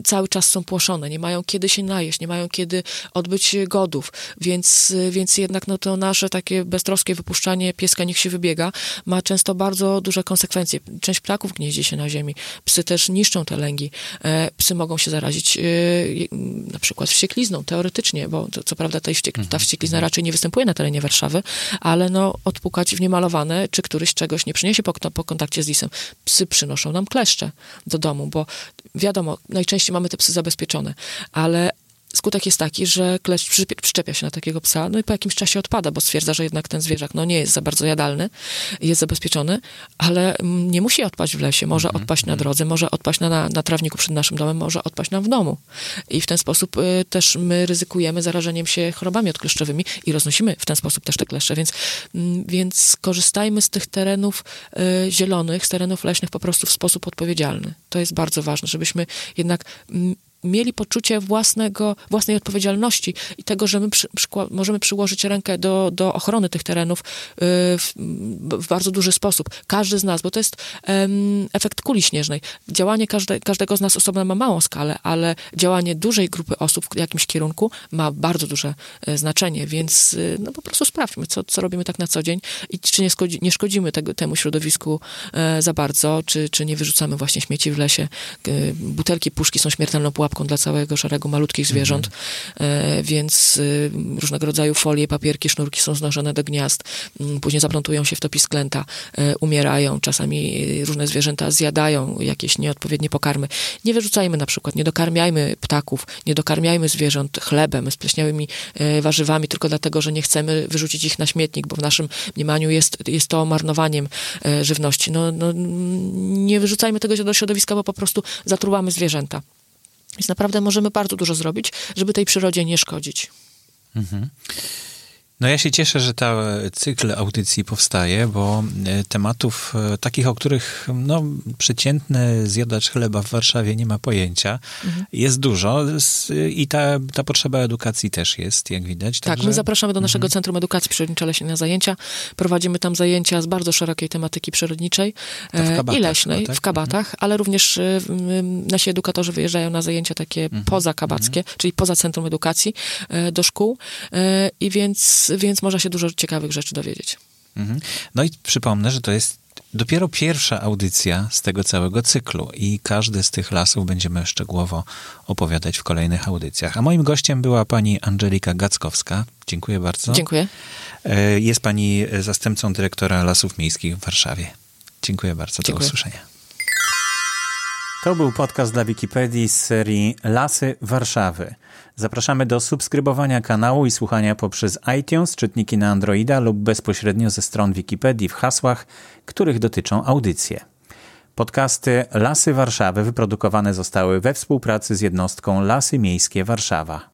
cały czas są płoszone, nie mają kiedy się najeść, nie mają kiedy odbyć godów, więc, więc jednak no, to nasze takie beztroskie wypuszczanie pieska niech się wybiega ma często bardzo duże konsekwencje. Część ptaków gnieździ się na ziemi, psy też niszczą te lęgi, e, psy mogą się zarazić y, na przykład wścieklizną, teoretycznie, bo to, co prawda ta, wściek ta mhm. wścieklizna raczej nie występuje na terenie Warszawy, a ale no odpukać w niemalowane, czy któryś czegoś nie przyniesie po, po kontakcie z lisem. Psy przynoszą nam kleszcze do domu, bo wiadomo, najczęściej mamy te psy zabezpieczone, ale skutek jest taki, że kleszcz przyczepia się na takiego psa, no i po jakimś czasie odpada, bo stwierdza, że jednak ten zwierzak no, nie jest za bardzo jadalny, jest zabezpieczony, ale mm, nie musi odpaść w lesie, może mm -hmm. odpaść na drodze, może odpaść na, na, trawniku przed naszym domem, może odpaść nam w domu. I w ten sposób y, też my ryzykujemy zarażeniem się chorobami odkleszczowymi i roznosimy w ten sposób też te kleszcze, więc, y, więc korzystajmy z tych terenów y, zielonych, z terenów leśnych po prostu w sposób odpowiedzialny. To jest bardzo ważne, żebyśmy jednak mm, mieli poczucie własnego, własnej odpowiedzialności i tego, że my przy, możemy przyłożyć rękę do, do ochrony tych terenów y, w, w, bardzo duży sposób. Każdy z nas, bo to jest efekt kuli śnieżnej. Działanie każde, każdego z nas osobno ma małą skalę, ale działanie dużej grupy osób w jakimś kierunku ma bardzo duże e, znaczenie, więc y, no, po prostu sprawdźmy, co, co robimy tak na co dzień i czy nie, szkodzi, nie szkodzimy tego, temu środowisku e, za bardzo, czy, czy nie wyrzucamy właśnie śmieci w lesie. E, butelki, puszki są śmiertelną pułapką pułapką dla całego szeregu malutkich zwierząt, mhm. więc y, różnego rodzaju folie, papierki, sznurki są znoszone do gniazd, mm, później zaplątują się w to pisklęta, e, umierają, czasami różne zwierzęta zjadają jakieś nieodpowiednie pokarmy. Nie wyrzucajmy na przykład, nie dokarmiajmy ptaków, nie dokarmiajmy zwierząt chlebem, spleśniałymi e, warzywami, tylko dlatego, że nie chcemy wyrzucić ich na śmietnik, bo w naszym mniemaniu jest, jest to marnowaniem e, żywności. No, no, nie wyrzucajmy tego do środowiska, bo po prostu zatruwamy zwierzęta. Więc naprawdę możemy bardzo dużo zrobić, żeby tej przyrodzie nie szkodzić. Mhm. No ja się cieszę, że ta cykl audycji powstaje, bo e, tematów e, takich, o których no, przeciętny zjadacz chleba w Warszawie nie ma pojęcia, mhm. jest dużo i ta, ta potrzeba edukacji też jest, jak widać. Tak, także... my zapraszamy do naszego mhm. Centrum Edukacji Przyrodniczej Leśnej na zajęcia. Prowadzimy tam zajęcia z bardzo szerokiej tematyki przyrodniczej kabatach, i leśnej, tak? w kabatach, mhm. ale również e, nasi edukatorzy wyjeżdżają na zajęcia takie mhm. poza kabackie, mhm. czyli poza Centrum Edukacji do szkół i więc więc można się dużo ciekawych rzeczy dowiedzieć. Mhm. No i przypomnę, że to jest dopiero pierwsza audycja z tego całego cyklu i każdy z tych lasów będziemy szczegółowo opowiadać w kolejnych audycjach. A moim gościem była pani Angelika Gackowska. Dziękuję bardzo. Dziękuję. E, jest pani zastępcą dyrektora Lasów Miejskich w Warszawie. Dziękuję bardzo. Dziękuję. Do usłyszenia. To był podcast dla Wikipedii z serii Lasy Warszawy. Zapraszamy do subskrybowania kanału i słuchania poprzez iTunes, czytniki na Androida lub bezpośrednio ze stron Wikipedii w hasłach, których dotyczą audycje. Podcasty Lasy Warszawy wyprodukowane zostały we współpracy z jednostką Lasy Miejskie Warszawa.